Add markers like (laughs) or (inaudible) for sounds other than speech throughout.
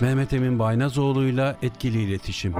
Mehmet Emin Baynazoğlu'yla etkili iletişim.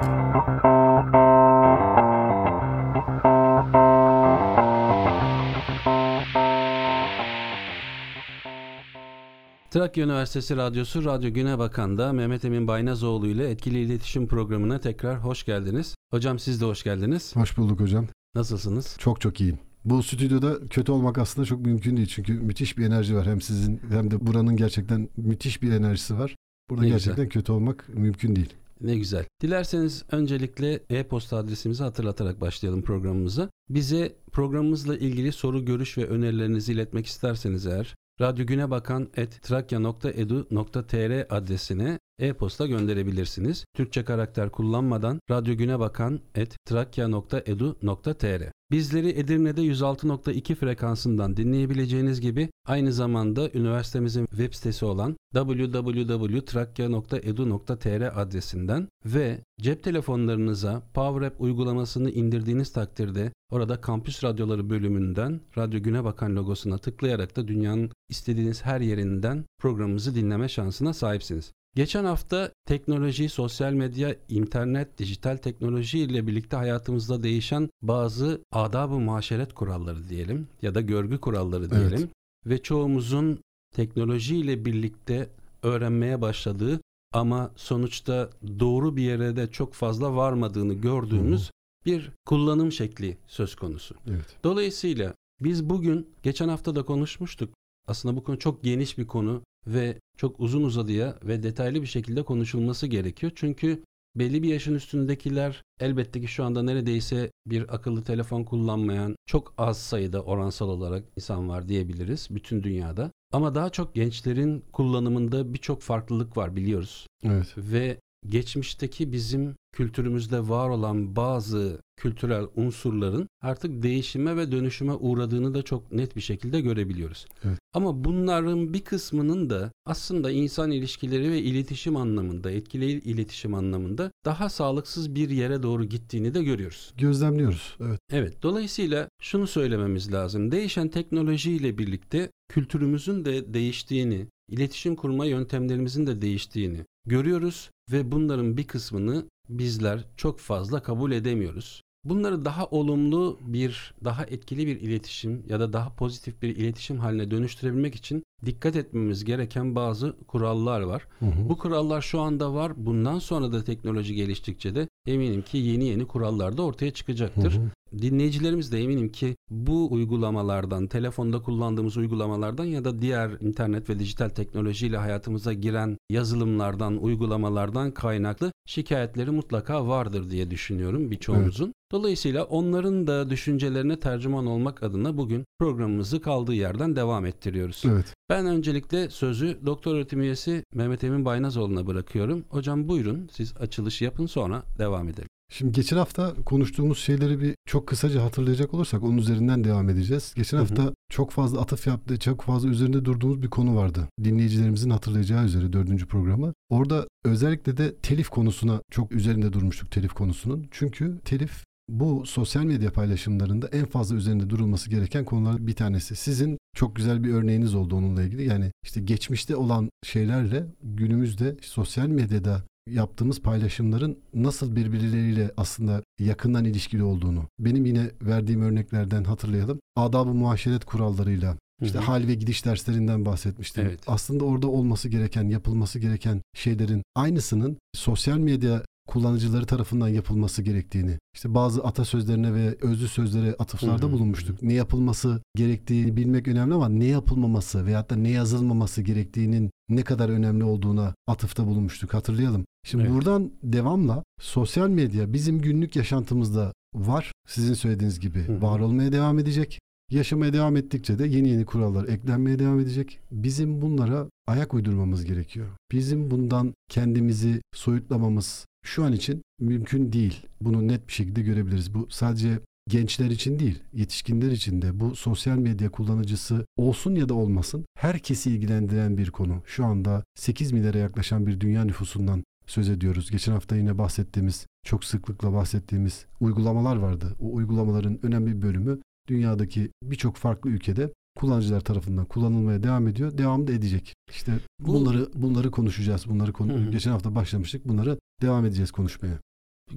Trakya Üniversitesi Radyosu Radyo Güne Bakan'da Mehmet Emin Baynazoğlu ile etkili iletişim programına tekrar hoş geldiniz. Hocam siz de hoş geldiniz. Hoş bulduk hocam. Nasılsınız? Çok çok iyiyim. Bu stüdyoda kötü olmak aslında çok mümkün değil. Çünkü müthiş bir enerji var. Hem sizin hem de buranın gerçekten müthiş bir enerjisi var. Burada Ne gerçekten güzel. kötü olmak mümkün değil. Ne güzel. Dilerseniz öncelikle e-posta adresimizi hatırlatarak başlayalım programımıza. Bize programımızla ilgili soru, görüş ve önerilerinizi iletmek isterseniz eğer Radyo Güne Bakan trakya.edu.tr adresine e-posta gönderebilirsiniz. Türkçe karakter kullanmadan Radyo Güne Bakan trakya.edu.tr Bizleri Edirne'de 106.2 frekansından dinleyebileceğiniz gibi aynı zamanda üniversitemizin web sitesi olan www.trakya.edu.tr adresinden ve cep telefonlarınıza Power App uygulamasını indirdiğiniz takdirde orada Kampüs Radyoları bölümünden Radyo Güne Bakan logosuna tıklayarak da dünyanın istediğiniz her yerinden programımızı dinleme şansına sahipsiniz. Geçen hafta teknoloji, sosyal medya, internet, dijital teknoloji ile birlikte hayatımızda değişen bazı adab-ı muaşeret kuralları diyelim ya da görgü kuralları diyelim Evet. ve çoğumuzun teknoloji ile birlikte öğrenmeye başladığı ama sonuçta doğru bir yere de çok fazla varmadığını gördüğümüz bir kullanım şekli söz konusu. Evet. Dolayısıyla biz bugün geçen hafta da konuşmuştuk. Aslında bu konu çok geniş bir konu ve çok uzun uzadıya ve detaylı bir şekilde konuşulması gerekiyor. Çünkü belli bir yaşın üstündekiler elbette ki şu anda neredeyse bir akıllı telefon kullanmayan çok az sayıda oransal olarak insan var diyebiliriz bütün dünyada. Ama daha çok gençlerin kullanımında birçok farklılık var biliyoruz Evet. ve geçmişteki bizim kültürümüzde var olan bazı kültürel unsurların artık değişime ve dönüşüme uğradığını da çok net bir şekilde görebiliyoruz. Evet. Ama bunların bir kısmının da aslında insan ilişkileri ve iletişim anlamında, etkili iletişim anlamında daha sağlıksız bir yere doğru gittiğini de görüyoruz. Gözlemliyoruz. Evet. Evet, dolayısıyla şunu söylememiz lazım. Değişen teknolojiyle birlikte kültürümüzün de değiştiğini, iletişim kurma yöntemlerimizin de değiştiğini görüyoruz ve bunların bir kısmını bizler çok fazla kabul edemiyoruz. Bunları daha olumlu bir, daha etkili bir iletişim ya da daha pozitif bir iletişim haline dönüştürebilmek için dikkat etmemiz gereken bazı kurallar var. Hı hı. Bu kurallar şu anda var. Bundan sonra da teknoloji geliştikçe de eminim ki yeni yeni kurallar da ortaya çıkacaktır. Hı hı. Dinleyicilerimiz de eminim ki bu uygulamalardan, telefonda kullandığımız uygulamalardan ya da diğer internet ve dijital teknolojiyle hayatımıza giren yazılımlardan, uygulamalardan kaynaklı şikayetleri mutlaka vardır diye düşünüyorum birçoğumuzun. Dolayısıyla onların da düşüncelerine tercüman olmak adına bugün programımızı kaldığı yerden devam ettiriyoruz. Evet. Ben öncelikle sözü doktor öğretim üyesi Mehmet Emin Baynazoğlu'na bırakıyorum. Hocam buyurun siz açılışı yapın sonra devam edelim. Şimdi geçen hafta konuştuğumuz şeyleri bir çok kısaca hatırlayacak olursak onun üzerinden devam edeceğiz. Geçen Hı hı. hafta çok fazla atıf yaptığı, çok fazla üzerinde durduğumuz bir konu vardı. Dinleyicilerimizin hatırlayacağı üzere dördüncü programı. Orada özellikle de telif konusuna çok üzerinde durmuştuk telif konusunun. Çünkü telif bu sosyal medya paylaşımlarında en fazla üzerinde durulması gereken konular bir tanesi. Sizin çok güzel bir örneğiniz oldu onunla ilgili. Yani işte geçmişte olan şeylerle günümüzde sosyal medyada yaptığımız paylaşımların nasıl birbirleriyle aslında yakından ilişkili olduğunu. Benim yine verdiğim örneklerden hatırlayalım. Adab-ı muaşeret kurallarıyla işte hal ve gidiş derslerinden bahsetmiştim. Evet. Aslında orada olması gereken, yapılması gereken şeylerin aynısının sosyal medya kullanıcıları tarafından yapılması gerektiğini, işte bazı atasözlerine ve özlü sözlere atıflarda bulunmuştuk. Ne yapılması gerektiğini bilmek önemli ama ne yapılmaması veyahut da ne yazılmaması gerektiğinin ne kadar önemli olduğuna atıfta bulunmuştuk. Hatırlayalım. Şimdi Evet. buradan devamla sosyal medya bizim günlük yaşantımızda var. Sizin söylediğiniz gibi Hı hı. var olmaya devam edecek. Yaşamaya devam ettikçe de yeni yeni kurallar eklenmeye devam edecek. Bizim bunlara ayak uydurmamız gerekiyor. Bizim bundan kendimizi soyutlamamız şu an için mümkün değil. Bunu net bir şekilde görebiliriz. Bu sadece gençler için değil, yetişkinler için de bu sosyal medya kullanıcısı olsun ya da olmasın herkesi ilgilendiren bir konu. Şu anda 8 milyara yaklaşan bir dünya nüfusundan söz ediyoruz. Geçen hafta yine bahsettiğimiz, çok sıklıkla bahsettiğimiz uygulamalar vardı. O uygulamaların önemli bir bölümü dünyadaki birçok farklı ülkede kullanıcılar tarafından kullanılmaya devam ediyor. Devam da edecek. İşte Bu- bunları bunları konuşacağız. Bunları konu- Hı geçen hafta başlamıştık. Bunları devam edeceğiz konuşmaya.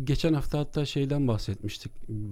Geçen hafta hatta şeyden bahsetmiştik.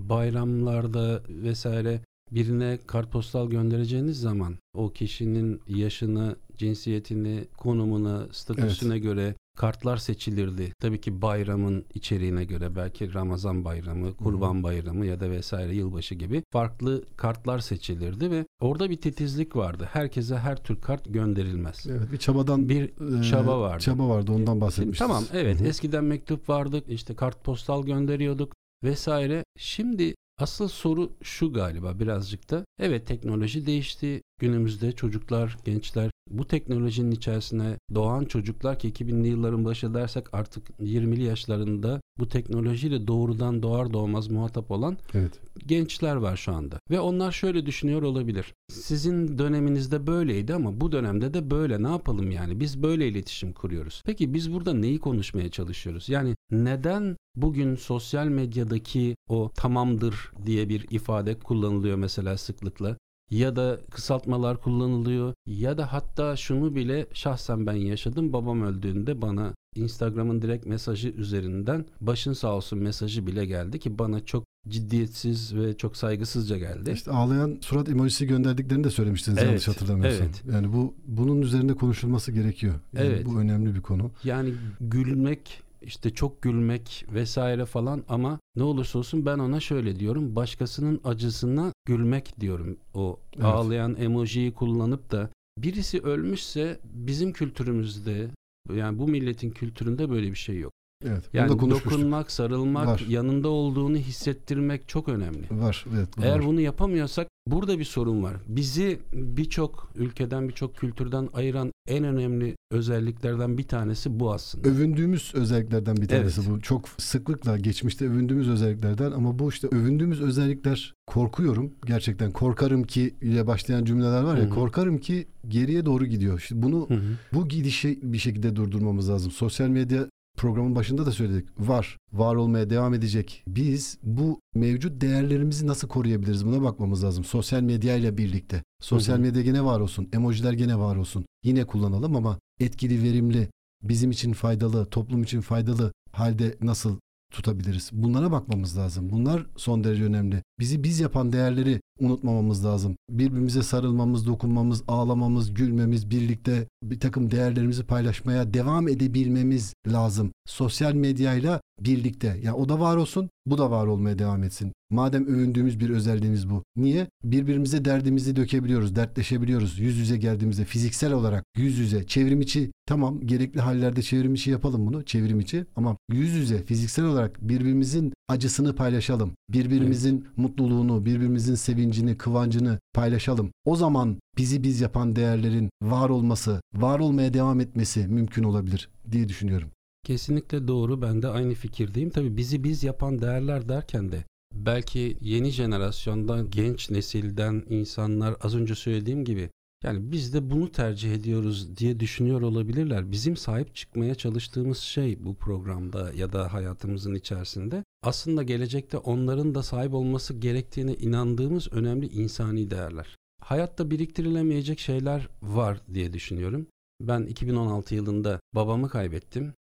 Bayramlarda vesaire birine kartpostal göndereceğiniz zaman o kişinin yaşını, cinsiyetini, konumunu, statüsüne göre kartlar seçilirdi. Tabii ki bayramın içeriğine göre belki Ramazan bayramı, Kurban bayramı ya da vesaire yılbaşı gibi farklı kartlar seçilirdi ve orada bir titizlik vardı. Herkese her tür kart gönderilmez. Evet bir çabadan Bir e, çaba vardı. Çaba vardı ondan bahsetmiştik. Tamam evet Hı hı. eskiden mektup vardı işte kartpostal gönderiyorduk vesaire. Şimdi asıl soru şu galiba birazcık da evet teknoloji değişti. Günümüzde çocuklar, gençler bu teknolojinin içerisine doğan çocuklar ki 2000'li yılların başı dersek artık 20'li yaşlarında bu teknolojiyle doğrudan doğar doğmaz muhatap olan Evet. gençler var şu anda. Ve onlar şöyle düşünüyor olabilir. Sizin döneminizde böyleydi ama bu dönemde de böyle. Ne yapalım yani? Biz böyle iletişim kuruyoruz. Peki biz burada neyi konuşmaya çalışıyoruz? Yani neden bugün sosyal medyadaki o tamamdır diye bir ifade kullanılıyor mesela sıklıkla? Ya da kısaltmalar kullanılıyor ya da hatta şunu bile şahsen ben yaşadım babam öldüğünde bana Instagram'ın direkt mesajı üzerinden başın sağ olsun mesajı bile geldi ki bana çok ciddiyetsiz ve çok saygısızca geldi. İşte ağlayan surat emojisi gönderdiklerini de söylemiştiniz Evet, yanlış hatırlamıyorsam. evet. Yani bu bunun üzerinde konuşulması gerekiyor. Yani Evet. Bu önemli bir konu. Yani gülmek işte çok gülmek vesaire falan ama ne olursa olsun ben ona şöyle diyorum başkasının acısına gülmek diyorum o Evet. ağlayan emojiyi kullanıp da birisi ölmüşse bizim kültürümüzde yani bu milletin kültüründe böyle bir şey yok. Evet. Yani dokunmak, sarılmak, Var. yanında olduğunu hissettirmek çok önemli. Var. Evet. bu Eğer var. bunu yapamıyorsak burada bir sorun var. Bizi birçok ülkeden, birçok kültürden ayıran en önemli özelliklerden bir tanesi bu aslında. övündüğümüz özelliklerden bir tanesi Evet. bu. Çok sıklıkla geçmişte övündüğümüz özelliklerden ama bu işte övündüğümüz özellikler korkuyorum. Gerçekten korkarım ki ile başlayan cümleler var ya Hı hı. korkarım ki geriye doğru gidiyor. İşte bunu Hı hı. bu gidişi bir şekilde durdurmamız lazım. Sosyal medya programın başında da söyledik. Var, var olmaya devam edecek. Biz bu mevcut değerlerimizi nasıl koruyabiliriz buna bakmamız lazım. Sosyal medya ile birlikte. Sosyal medya gene var olsun, emojiler gene var olsun. Yine kullanalım ama etkili, verimli, bizim için faydalı, toplum için faydalı halde nasıl tutabiliriz? Bunlara bakmamız lazım. Bunlar son derece önemli. Bizi biz yapan değerleri unutmamamız lazım. Birbirimize sarılmamız, dokunmamız, ağlamamız, gülmemiz, birlikte bir takım değerlerimizi paylaşmaya devam edebilmemiz lazım. Sosyal medyayla birlikte. Ya o da var olsun, bu da var olmaya devam etsin. Madem övündüğümüz bir özelliğimiz bu. Niye? Birbirimize derdimizi dökebiliyoruz, dertleşebiliyoruz. Yüz yüze geldiğimizde fiziksel olarak yüz yüze, çevrim içi tamam gerekli hallerde çevrim içi yapalım bunu, çevrim içi ama yüz yüze fiziksel olarak birbirimizin acısını paylaşalım. Birbirimizin mutluluğunu, birbirimizin sevincini, kıvancını paylaşalım. O zaman bizi biz yapan değerlerin var olması, var olmaya devam etmesi mümkün olabilir diye düşünüyorum. Kesinlikle doğru. Ben de aynı fikirdeyim. Tabii bizi biz yapan değerler derken de belki yeni jenerasyonda genç nesilden insanlar az önce söylediğim gibi yani biz de bunu tercih ediyoruz diye düşünüyor olabilirler. Bizim sahip çıkmaya çalıştığımız şey bu programda ya da hayatımızın içerisinde aslında gelecekte onların da sahip olması gerektiğine inandığımız önemli insani değerler. Hayatta biriktirilemeyecek şeyler var diye düşünüyorum. Ben 2016 yılında babamı kaybettim.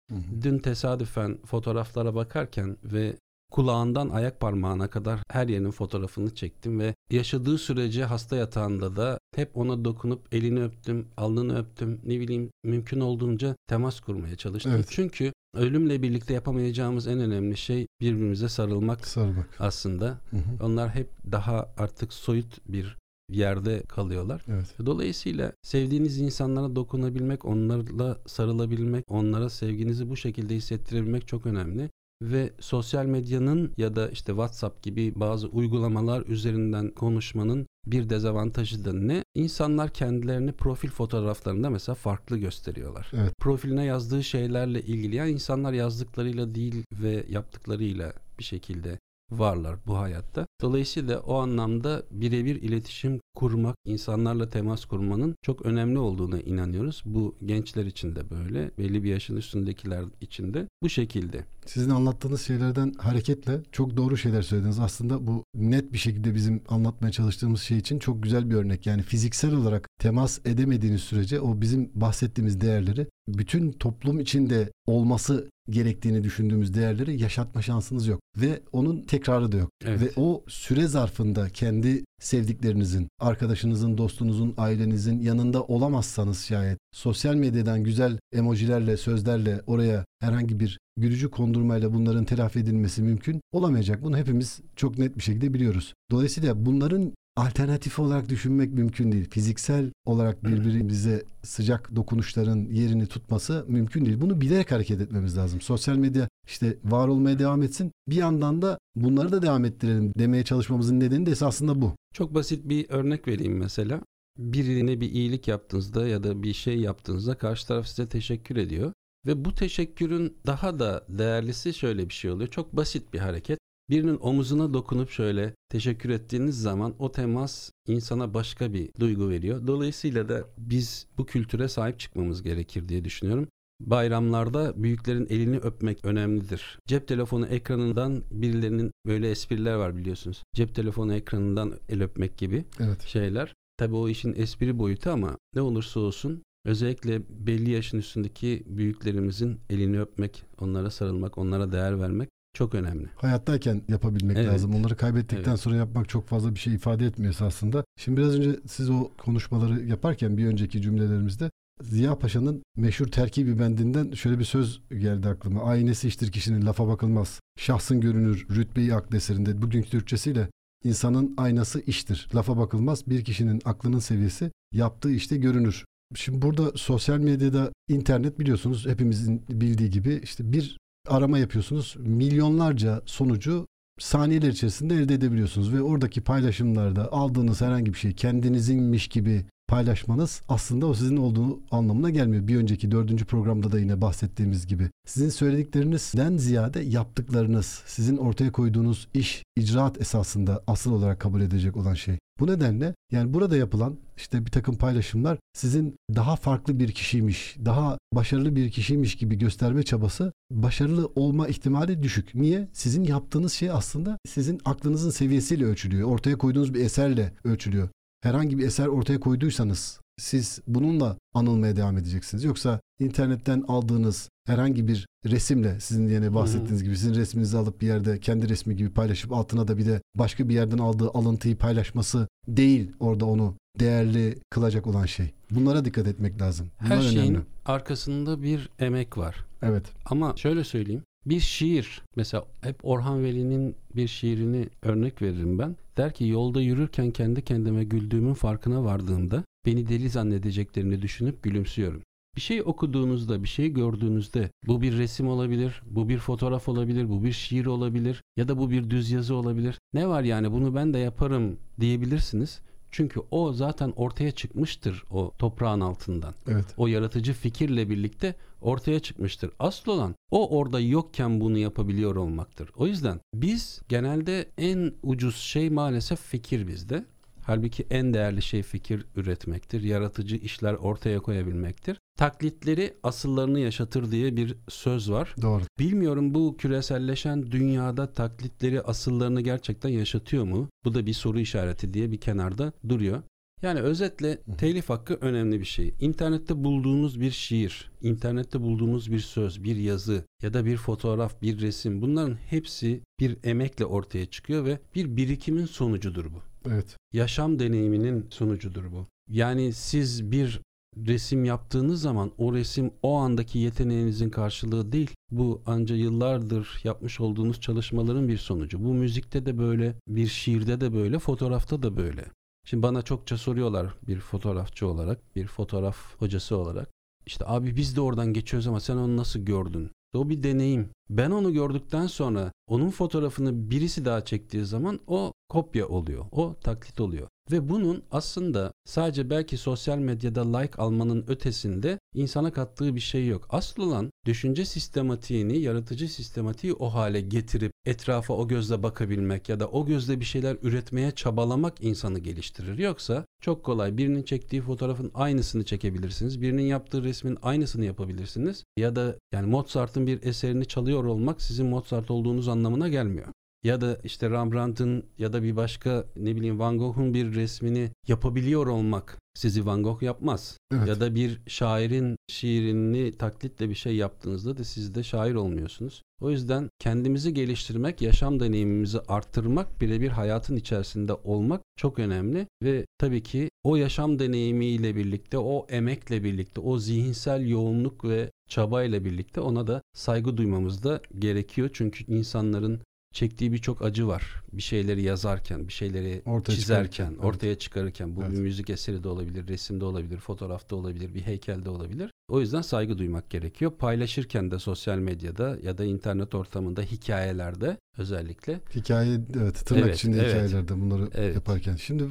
Dün tesadüfen fotoğraflara bakarken ve kulağından ayak parmağına kadar her yerinin fotoğrafını çektim ve yaşadığı sürece hasta yatağında da hep ona dokunup elini öptüm, alnını öptüm, ne bileyim mümkün olduğunca temas kurmaya çalıştım. Evet. Çünkü ölümle birlikte yapamayacağımız en önemli şey birbirimize sarılmak Sarılmak. aslında. Hı hı. Onlar hep daha artık soyut bir yerde kalıyorlar. Evet. Dolayısıyla sevdiğiniz insanlara dokunabilmek, onlarla sarılabilmek, onlara sevginizi bu şekilde hissettirebilmek çok önemli. Ve sosyal medyanın ya da işte WhatsApp gibi bazı uygulamalar üzerinden konuşmanın bir dezavantajı da ne? İnsanlar kendilerini profil fotoğraflarında mesela farklı gösteriyorlar. Evet. Profiline yazdığı şeylerle ilgili yani insanlar yazdıklarıyla değil ve yaptıklarıyla bir şekilde varlar bu hayatta. Dolayısıyla o anlamda birebir iletişim kurmak, insanlarla temas kurmanın çok önemli olduğuna inanıyoruz. Bu gençler için de böyle, belli bir yaşın üstündekiler için de bu şekilde. Sizin anlattığınız şeylerden hareketle çok doğru şeyler söylediniz. Aslında bu net bir şekilde bizim anlatmaya çalıştığımız şey için çok güzel bir örnek. Yani fiziksel olarak temas edemediğiniz sürece o bizim bahsettiğimiz değerleri bütün toplum içinde olması gerektiğini düşündüğümüz değerleri yaşatma şansınız yok ve onun tekrarı da yok. Evet. Ve o süre zarfında kendi sevdiklerinizin, arkadaşınızın, dostunuzun, ailenizin yanında olamazsanız şayet sosyal medyadan güzel emojilerle, sözlerle oraya herhangi bir gülücü kondurmayla bunların telafi edilmesi mümkün olamayacak. Bunu hepimiz çok net bir şekilde biliyoruz. Dolayısıyla bunların alternatif olarak düşünmek mümkün değil. Fiziksel olarak birbirimize sıcak dokunuşların yerini tutması mümkün değil. Bunu bilerek hareket etmemiz lazım. Sosyal medya işte var olmaya devam etsin. Bir yandan da bunları da devam ettirelim demeye çalışmamızın nedeni de esasında bu. Çok basit bir örnek vereyim mesela. Birine bir iyilik yaptığınızda ya da bir şey yaptığınızda karşı taraf size teşekkür ediyor. Ve bu teşekkürün daha da değerlisi şöyle bir şey oluyor. Çok basit bir hareket. Birinin omuzuna dokunup şöyle teşekkür ettiğiniz zaman o temas insana başka bir duygu veriyor. Dolayısıyla da biz bu kültüre sahip çıkmamız gerekir diye düşünüyorum. Bayramlarda büyüklerin elini öpmek önemlidir. Cep telefonu ekranından birilerinin böyle espriler var biliyorsunuz. Cep telefonu ekranından el öpmek gibi Evet. şeyler. Tabii o işin espri boyutu ama ne olursa olsun özellikle belli yaşın üstündeki büyüklerimizin elini öpmek, onlara sarılmak, onlara değer vermek çok önemli. Hayattayken yapabilmek Evet. lazım. Onları kaybettikten Evet. sonra yapmak çok fazla bir şey ifade etmiyor esasında. Şimdi biraz önce siz o konuşmaları yaparken bir önceki cümlelerimizde Ziya Paşa'nın meşhur terkibi bendinden şöyle bir söz geldi aklıma. Aynesi iştir kişinin lafa bakılmaz. Şahsın görünür rütbeyi akl eserinde bugünkü Türkçesiyle insanın aynası iştir. Lafa bakılmaz. Bir kişinin aklının seviyesi yaptığı işte görünür. Şimdi burada sosyal medyada internet biliyorsunuz hepimizin bildiği gibi işte bir arama yapıyorsunuz. Milyonlarca sonucu saniyeler içerisinde elde edebiliyorsunuz ve oradaki paylaşımlarda aldığınız herhangi bir şey kendinizinmiş gibi paylaşmanız aslında o sizin olduğu anlamına gelmiyor. Bir önceki dördüncü programda da yine bahsettiğimiz gibi. Sizin söylediklerinizden ziyade yaptıklarınız, sizin ortaya koyduğunuz iş, icraat esasında asıl olarak kabul edecek olan şey. Bu nedenle yani burada yapılan işte bir takım paylaşımlar sizin daha farklı bir kişiymiş, daha başarılı bir kişiymiş gibi gösterme çabası başarılı olma ihtimali düşük. Niye? Sizin yaptığınız şey aslında sizin aklınızın seviyesiyle ölçülüyor. Ortaya koyduğunuz bir eserle ölçülüyor. Herhangi bir eser ortaya koyduysanız siz bununla anılmaya devam edeceksiniz. Yoksa internetten aldığınız herhangi bir resimle sizin yine bahsettiğiniz gibi sizin resminizi alıp bir yerde kendi resmi gibi paylaşıp altına da bir de başka bir yerden aldığı alıntıyı paylaşması değil orada onu değerli kılacak olan şey. Bunlara dikkat etmek lazım. Bunlar Her şeyin önemli. arkasında bir emek var. Evet. Ama şöyle söyleyeyim. Bir şiir mesela hep Orhan Veli'nin bir şiirini örnek veririm ben. Der ki yolda yürürken kendi kendime güldüğümün farkına vardığımda beni deli zannedeceklerini düşünüp gülümsüyorum. Bir şey okuduğunuzda, bir şey gördüğünüzde bu bir resim olabilir, bu bir fotoğraf olabilir, bu bir şiir olabilir ya da bu bir düz yazı olabilir. Ne var yani bunu ben de yaparım diyebilirsiniz. Çünkü o zaten ortaya çıkmıştır o toprağın altından. Evet. O yaratıcı fikirle birlikte ortaya çıkmıştır. Asıl olan o orada yokken bunu yapabiliyor olmaktır. O yüzden biz genelde en ucuz şey maalesef fikir bizde. Halbuki en değerli şey fikir üretmektir. Yaratıcı işler ortaya koyabilmektir. Taklitleri asıllarını yaşatır diye bir söz var. Doğru. Bilmiyorum bu küreselleşen dünyada taklitleri asıllarını gerçekten yaşatıyor mu? Bu da bir soru işareti diye bir kenarda duruyor. Yani özetle telif hakkı önemli bir şey. İnternette bulduğunuz bir şiir, internette bulduğunuz bir söz, bir yazı ya da bir fotoğraf, bir resim bunların hepsi bir emekle ortaya çıkıyor ve bir birikimin sonucudur bu. Evet. Yaşam deneyiminin sonucudur bu. Yani siz bir resim yaptığınız zaman o resim o andaki yeteneğinizin karşılığı değil. Bu anca yıllardır yapmış olduğunuz çalışmaların bir sonucu. Bu müzikte de böyle, bir şiirde de böyle, fotoğrafta da böyle. Şimdi bana çokça soruyorlar bir fotoğrafçı olarak, bir fotoğraf hocası olarak. İşte abi biz de oradan geçiyoruz ama sen onu nasıl gördün? O bir deneyim. Ben onu gördükten sonra onun fotoğrafını birisi daha çektiği zaman o kopya oluyor. O taklit oluyor. Ve bunun aslında sadece belki sosyal medyada like almanın ötesinde insana kattığı bir şey yok. Asıl olan düşünce sistematiğini, yaratıcı sistematiği o hale getirip etrafa o gözle bakabilmek ya da o gözle bir şeyler üretmeye çabalamak insanı geliştirir. Yoksa çok kolay birinin çektiği fotoğrafın aynısını çekebilirsiniz. Birinin yaptığı resmin aynısını yapabilirsiniz. Ya da yani Mozart'ın bir eserini çalıyor olmak sizin Mozart olduğunuz anlamına gelmiyor ya da işte Rembrandt'ın ya da bir başka ne bileyim Van Gogh'un bir resmini yapabiliyor olmak sizi Van Gogh yapmaz. Evet. Ya da bir şairin şiirini taklitle bir şey yaptığınızda da siz de şair olmuyorsunuz. O yüzden kendimizi geliştirmek, yaşam deneyimimizi arttırmak, birebir hayatın içerisinde olmak çok önemli ve tabii ki o yaşam deneyimiyle birlikte, o emekle birlikte, o zihinsel yoğunluk ve çabayla birlikte ona da saygı duymamız da gerekiyor. Çünkü insanların çektiği birçok acı var. Bir şeyleri yazarken, bir şeyleri ortaya çizerken, çıkarırken, ortaya evet. çıkarırken. Bu evet. bir müzik eseri de olabilir, resimde olabilir, fotoğrafta olabilir, bir heykelde olabilir. O yüzden saygı duymak gerekiyor. Paylaşırken de sosyal medyada ya da internet ortamında hikayelerde özellikle. Hikaye evet tırnak evet, içinde evet. hikayelerde bunları evet. yaparken. Şimdi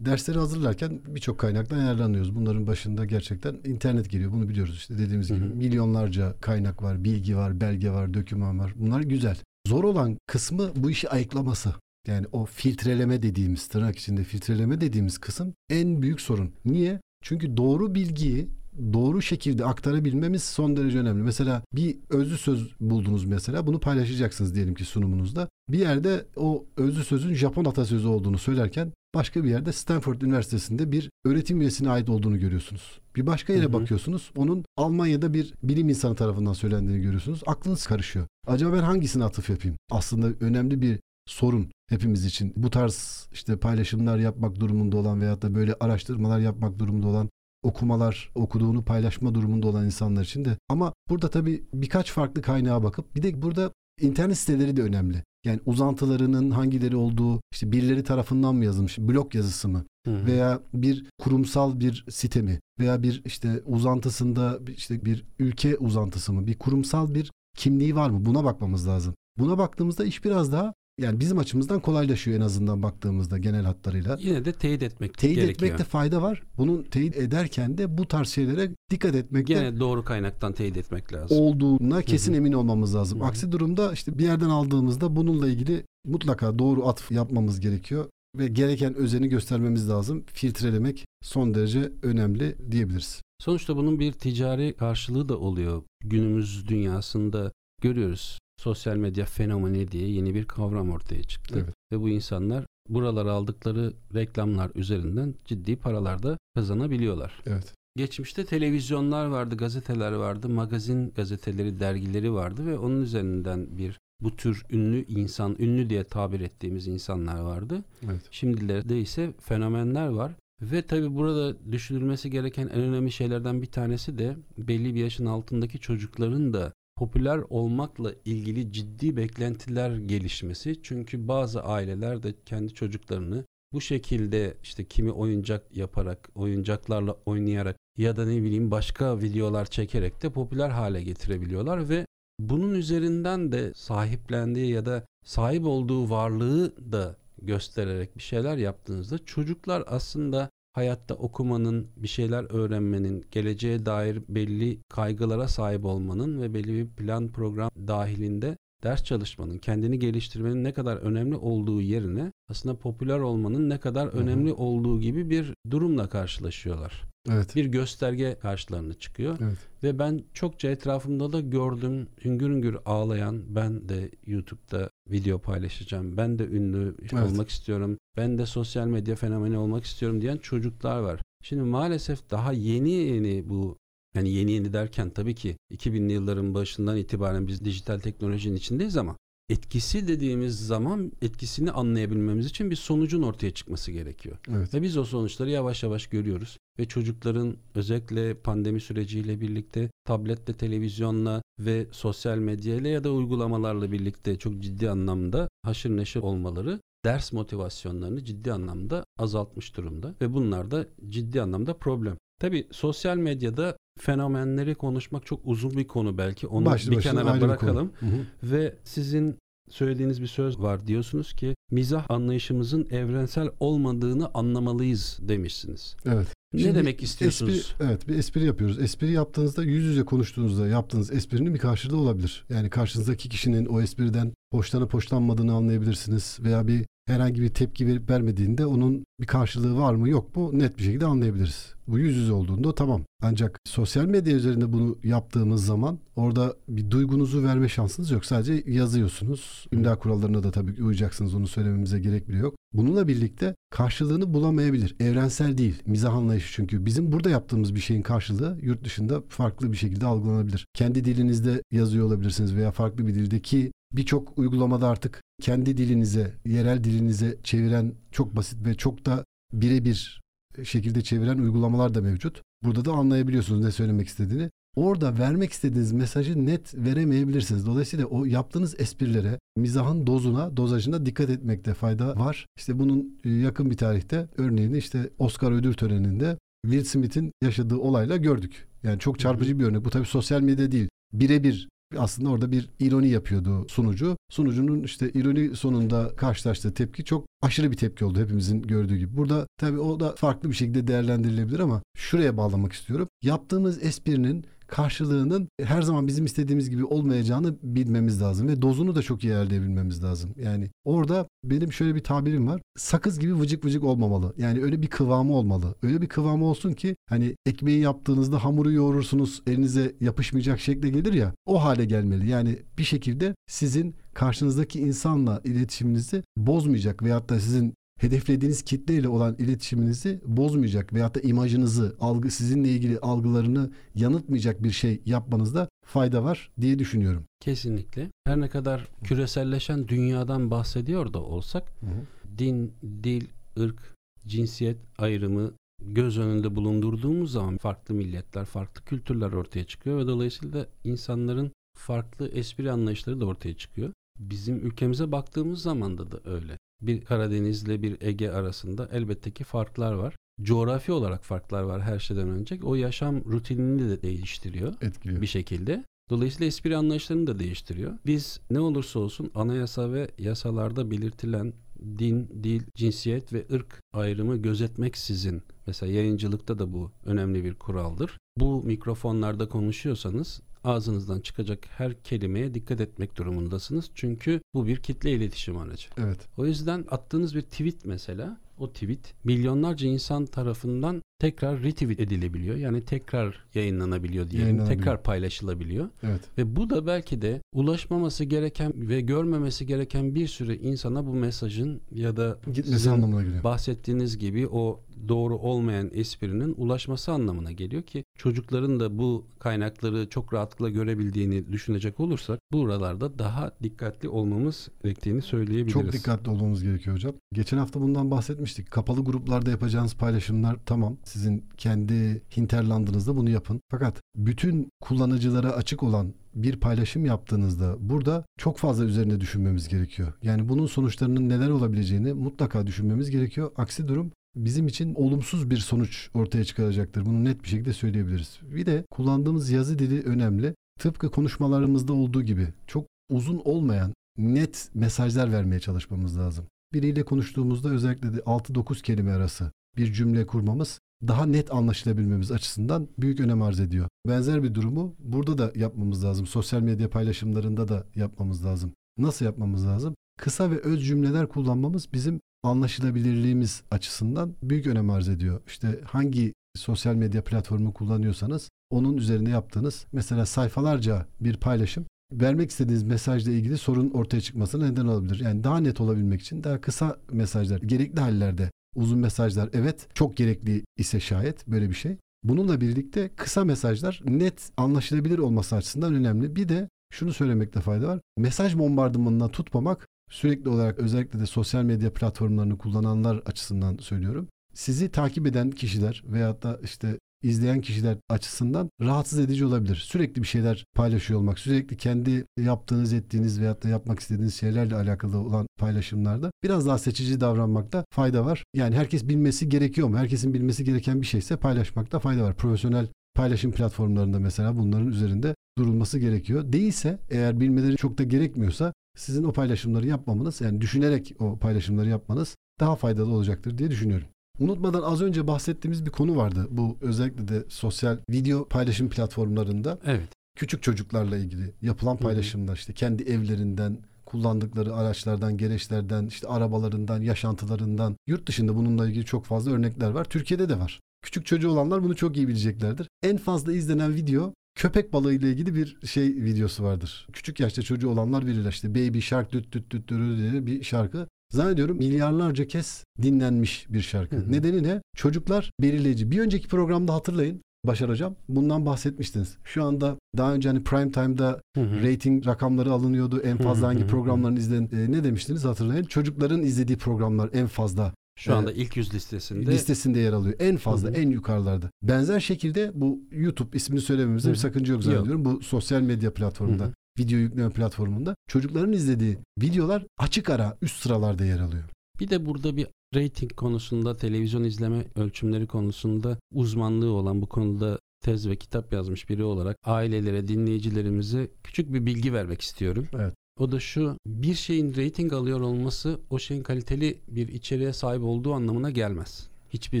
dersleri hazırlarken birçok kaynaktan yararlanıyoruz. Bunların başında gerçekten internet geliyor. Bunu biliyoruz işte dediğimiz gibi. Hı hı. Milyonlarca kaynak var, bilgi var, belge var, doküman var. Bunlar güzel. Zor olan kısmı bu işi ayıklaması. Yani o filtreleme dediğimiz, tırnak içinde filtreleme dediğimiz kısım en büyük sorun. Niye? Çünkü doğru bilgiyi doğru şekilde aktarabilmemiz son derece önemli. Mesela bir özlü söz buldunuz mesela bunu paylaşacaksınız diyelim ki sunumunuzda. Bir yerde o özlü sözün Japon atasözü olduğunu söylerken başka bir yerde Stanford Üniversitesi'nde bir öğretim üyesine ait olduğunu görüyorsunuz. Bir başka yere hı hı. bakıyorsunuz. Onun Almanya'da bir bilim insanı tarafından söylendiğini görüyorsunuz. Aklınız karışıyor. Acaba ben hangisine atıf yapayım? Aslında önemli bir sorun hepimiz için. Bu tarz işte paylaşımlar yapmak durumunda olan veyahut da böyle araştırmalar yapmak durumunda olan okumalar, okuduğunu paylaşma durumunda olan insanlar için de. Ama burada tabii birkaç farklı kaynağa bakıp bir de burada internet siteleri de önemli. Yani uzantılarının hangileri olduğu işte birileri tarafından mı yazılmış, blog yazısı mı Hı-hı. veya bir kurumsal bir site mi veya bir işte uzantısında işte bir ülke uzantısı mı, bir kurumsal bir kimliği var mı? Buna bakmamız lazım. Buna baktığımızda iş biraz daha yani bizim açımızdan kolaylaşıyor en azından baktığımızda genel hatlarıyla. Yine de teyit etmek teyit gerekiyor. etmekte fayda var. Bunun teyit ederken de bu tarz şeylere dikkat etmekte Gene doğru kaynaktan teyit etmek lazım. Olduğuna kesin Hı-hı. emin olmamız lazım. Hı-hı. Aksi durumda işte bir yerden aldığımızda bununla ilgili mutlaka doğru atf yapmamız gerekiyor ve gereken özeni göstermemiz lazım. Filtrelemek son derece önemli diyebiliriz. Sonuçta bunun bir ticari karşılığı da oluyor. Günümüz dünyasında görüyoruz sosyal medya fenomeni diye yeni bir kavram ortaya çıktı. Evet. Ve bu insanlar buralara aldıkları reklamlar üzerinden ciddi paralar da kazanabiliyorlar. Evet. Geçmişte televizyonlar vardı, gazeteler vardı, magazin gazeteleri, dergileri vardı ve onun üzerinden bir bu tür ünlü insan, ünlü diye tabir ettiğimiz insanlar vardı. Evet. Şimdilerde ise fenomenler var. Ve tabi burada düşünülmesi gereken en önemli şeylerden bir tanesi de belli bir yaşın altındaki çocukların da popüler olmakla ilgili ciddi beklentiler gelişmesi. Çünkü bazı aileler de kendi çocuklarını bu şekilde işte kimi oyuncak yaparak, oyuncaklarla oynayarak ya da ne bileyim başka videolar çekerek de popüler hale getirebiliyorlar ve bunun üzerinden de sahiplendiği ya da sahip olduğu varlığı da göstererek bir şeyler yaptığınızda çocuklar aslında hayatta okumanın, bir şeyler öğrenmenin, geleceğe dair belli kaygılara sahip olmanın ve belli bir plan program dahilinde ders çalışmanın, kendini geliştirmenin ne kadar önemli olduğu yerine aslında popüler olmanın ne kadar önemli olduğu gibi bir durumla karşılaşıyorlar. Evet. Bir gösterge karşılarına çıkıyor. Evet. Ve ben çokça etrafımda da gördüm hüngür hüngür ağlayan ben de YouTube'da video paylaşacağım. Ben de ünlü evet. olmak istiyorum. Ben de sosyal medya fenomeni olmak istiyorum diyen çocuklar var. Şimdi maalesef daha yeni yeni bu yani yeni yeni derken tabii ki 2000'li yılların başından itibaren biz dijital teknolojinin içindeyiz ama etkisi dediğimiz zaman etkisini anlayabilmemiz için bir sonucun ortaya çıkması gerekiyor. Evet. Ve biz o sonuçları yavaş yavaş görüyoruz ve çocukların özellikle pandemi süreciyle birlikte tabletle, televizyonla ve sosyal medyayla ya da uygulamalarla birlikte çok ciddi anlamda haşır neşir olmaları ders motivasyonlarını ciddi anlamda azaltmış durumda ve bunlar da ciddi anlamda problem. Tabi sosyal medyada fenomenleri konuşmak çok uzun bir konu belki. Onu Başlı bir kenara bırakalım. Bir ve sizin söylediğiniz bir söz var. Diyorsunuz ki mizah anlayışımızın evrensel olmadığını anlamalıyız demişsiniz. Evet. Ne Şimdi demek istiyorsunuz? Espri, evet bir espri yapıyoruz. Espri yaptığınızda yüz yüze konuştuğunuzda yaptığınız esprinin bir karşılığı olabilir. Yani karşınızdaki kişinin o espriden hoşlanıp hoşlanmadığını anlayabilirsiniz veya bir herhangi bir tepki verip vermediğinde onun bir karşılığı var mı yok mu net bir şekilde anlayabiliriz. Bu yüz yüze olduğunda tamam. Ancak sosyal medya üzerinde bunu yaptığımız zaman orada bir duygunuzu verme şansınız yok. Sadece yazıyorsunuz. İmla kurallarına da tabii uyacaksınız. Onu söylememize gerek bile yok. Bununla birlikte karşılığını bulamayabilir. Evrensel değil. Mizah anlayışı çünkü. Bizim burada yaptığımız bir şeyin karşılığı yurt dışında farklı bir şekilde algılanabilir. Kendi dilinizde yazıyor olabilirsiniz veya farklı bir dilde ki birçok uygulamada artık kendi dilinize, yerel dilinize çeviren çok basit ve çok da birebir şekilde çeviren uygulamalar da mevcut. Burada da anlayabiliyorsunuz ne söylemek istediğini. Orada vermek istediğiniz mesajı net veremeyebilirsiniz. Dolayısıyla o yaptığınız esprilere, mizahın dozuna, dozajına dikkat etmekte fayda var. İşte bunun yakın bir tarihte örneğini işte Oscar ödül töreninde Will Smith'in yaşadığı olayla gördük. Yani çok çarpıcı bir örnek. Bu tabii sosyal medya değil. Birebir aslında orada bir ironi yapıyordu sunucu. Sunucunun işte ironi sonunda karşılaştığı tepki çok aşırı bir tepki oldu hepimizin gördüğü gibi. Burada tabii o da farklı bir şekilde değerlendirilebilir ama şuraya bağlamak istiyorum. Yaptığımız esprinin karşılığının her zaman bizim istediğimiz gibi olmayacağını bilmemiz lazım ve dozunu da çok iyi ayarlayabilmemiz lazım. Yani orada benim şöyle bir tabirim var. Sakız gibi vıcık vıcık olmamalı. Yani öyle bir kıvamı olmalı. Öyle bir kıvamı olsun ki hani ekmeği yaptığınızda hamuru yoğurursunuz elinize yapışmayacak şekle gelir ya o hale gelmeli. Yani bir şekilde sizin karşınızdaki insanla iletişiminizi bozmayacak veyahut da sizin hedeflediğiniz kitleyle olan iletişiminizi bozmayacak veyahut da imajınızı, algı sizinle ilgili algılarını yanıltmayacak bir şey yapmanızda fayda var diye düşünüyorum. Kesinlikle. Her ne kadar küreselleşen dünyadan bahsediyor da olsak hı hı. din, dil, ırk, cinsiyet ayrımı göz önünde bulundurduğumuz zaman farklı milletler, farklı kültürler ortaya çıkıyor ve dolayısıyla insanların farklı espri anlayışları da ortaya çıkıyor. Bizim ülkemize baktığımız zaman da da öyle bir Karadeniz ile bir Ege arasında elbette ki farklar var. Coğrafi olarak farklar var her şeyden önce. O yaşam rutinini de değiştiriyor Etkiliyor. bir şekilde. Dolayısıyla espri anlayışlarını da değiştiriyor. Biz ne olursa olsun anayasa ve yasalarda belirtilen din, dil, cinsiyet ve ırk ayrımı gözetmeksizin mesela yayıncılıkta da bu önemli bir kuraldır. Bu mikrofonlarda konuşuyorsanız ağzınızdan çıkacak her kelimeye dikkat etmek durumundasınız. Çünkü bu bir kitle iletişim aracı. Evet. O yüzden attığınız bir tweet mesela o tweet milyonlarca insan tarafından tekrar retweet edilebiliyor. Yani tekrar yayınlanabiliyor diyelim. Tekrar paylaşılabiliyor. Evet. Ve bu da belki de ulaşmaması gereken ve görmemesi gereken bir sürü insana bu mesajın ya da gitmesi anlamına geliyor. Bahsettiğiniz gibi o doğru olmayan esprinin ulaşması anlamına geliyor ki çocukların da bu kaynakları çok rahatlıkla görebildiğini düşünecek olursak buralarda daha dikkatli olmamız gerektiğini söyleyebiliriz. Çok dikkatli olmamız gerekiyor hocam. Geçen hafta bundan bahsetmiştik. Kapalı gruplarda yapacağınız paylaşımlar tamam sizin kendi hinterlandınızda bunu yapın. Fakat bütün kullanıcılara açık olan bir paylaşım yaptığınızda burada çok fazla üzerine düşünmemiz gerekiyor. Yani bunun sonuçlarının neler olabileceğini mutlaka düşünmemiz gerekiyor. Aksi durum bizim için olumsuz bir sonuç ortaya çıkaracaktır. Bunu net bir şekilde söyleyebiliriz. Bir de kullandığımız yazı dili önemli. Tıpkı konuşmalarımızda olduğu gibi çok uzun olmayan net mesajlar vermeye çalışmamız lazım. Biriyle konuştuğumuzda özellikle de 6-9 kelime arası bir cümle kurmamız daha net anlaşılabilmemiz açısından büyük önem arz ediyor. Benzer bir durumu burada da yapmamız lazım. Sosyal medya paylaşımlarında da yapmamız lazım. Nasıl yapmamız lazım? Kısa ve öz cümleler kullanmamız bizim anlaşılabilirliğimiz açısından büyük önem arz ediyor. İşte hangi sosyal medya platformu kullanıyorsanız onun üzerinde yaptığınız mesela sayfalarca bir paylaşım vermek istediğiniz mesajla ilgili sorun ortaya çıkmasına neden olabilir. Yani daha net olabilmek için daha kısa mesajlar, gerekli hallerde uzun mesajlar evet çok gerekli ise şayet böyle bir şey. Bununla birlikte kısa mesajlar net anlaşılabilir olması açısından önemli. Bir de şunu söylemekte fayda var. Mesaj bombardımanına tutmamak sürekli olarak özellikle de sosyal medya platformlarını kullananlar açısından söylüyorum. Sizi takip eden kişiler veyahut da işte izleyen kişiler açısından rahatsız edici olabilir. Sürekli bir şeyler paylaşıyor olmak, sürekli kendi yaptığınız, ettiğiniz veyahut da yapmak istediğiniz şeylerle alakalı olan paylaşımlarda biraz daha seçici davranmakta fayda var. Yani herkes bilmesi gerekiyor mu? Herkesin bilmesi gereken bir şeyse paylaşmakta fayda var. Profesyonel paylaşım platformlarında mesela bunların üzerinde durulması gerekiyor. Değilse eğer bilmeleri çok da gerekmiyorsa sizin o paylaşımları yapmamanız yani düşünerek o paylaşımları yapmanız daha faydalı olacaktır diye düşünüyorum. Unutmadan az önce bahsettiğimiz bir konu vardı. Bu özellikle de sosyal video paylaşım platformlarında. Evet. Küçük çocuklarla ilgili yapılan paylaşımlar işte kendi evlerinden, kullandıkları araçlardan, gereçlerden, işte arabalarından, yaşantılarından. Yurt dışında bununla ilgili çok fazla örnekler var. Türkiye'de de var. Küçük çocuğu olanlar bunu çok iyi bileceklerdir. En fazla izlenen video köpek balığı ile ilgili bir şey videosu vardır. Küçük yaşta çocuğu olanlar bilirler işte Baby Shark düt düt düt düt diye bir şarkı. Zannediyorum milyarlarca kez dinlenmiş bir şarkı. Hı hı. Nedeni ne? Çocuklar belirleyici. Bir önceki programda hatırlayın. Başar Hocam bundan bahsetmiştiniz. Şu anda daha önce hani prime time'da hı hı. rating rakamları alınıyordu. En fazla hangi programların izlen e, ne demiştiniz hatırlayın. Çocukların izlediği programlar en fazla şu anda ilk yüz listesinde listesinde yer alıyor. En fazla, Hı-hı. en yukarılarda. Benzer şekilde bu YouTube ismini söylememizde bir sakınca yok zannediyorum. Yok. Bu sosyal medya platformunda, Hı-hı. video yükleme platformunda çocukların izlediği videolar açık ara üst sıralarda yer alıyor. Bir de burada bir rating konusunda, televizyon izleme ölçümleri konusunda uzmanlığı olan bu konuda tez ve kitap yazmış biri olarak ailelere, dinleyicilerimize küçük bir bilgi vermek istiyorum. Evet. O da şu bir şeyin rating alıyor olması o şeyin kaliteli bir içeriğe sahip olduğu anlamına gelmez. Hiçbir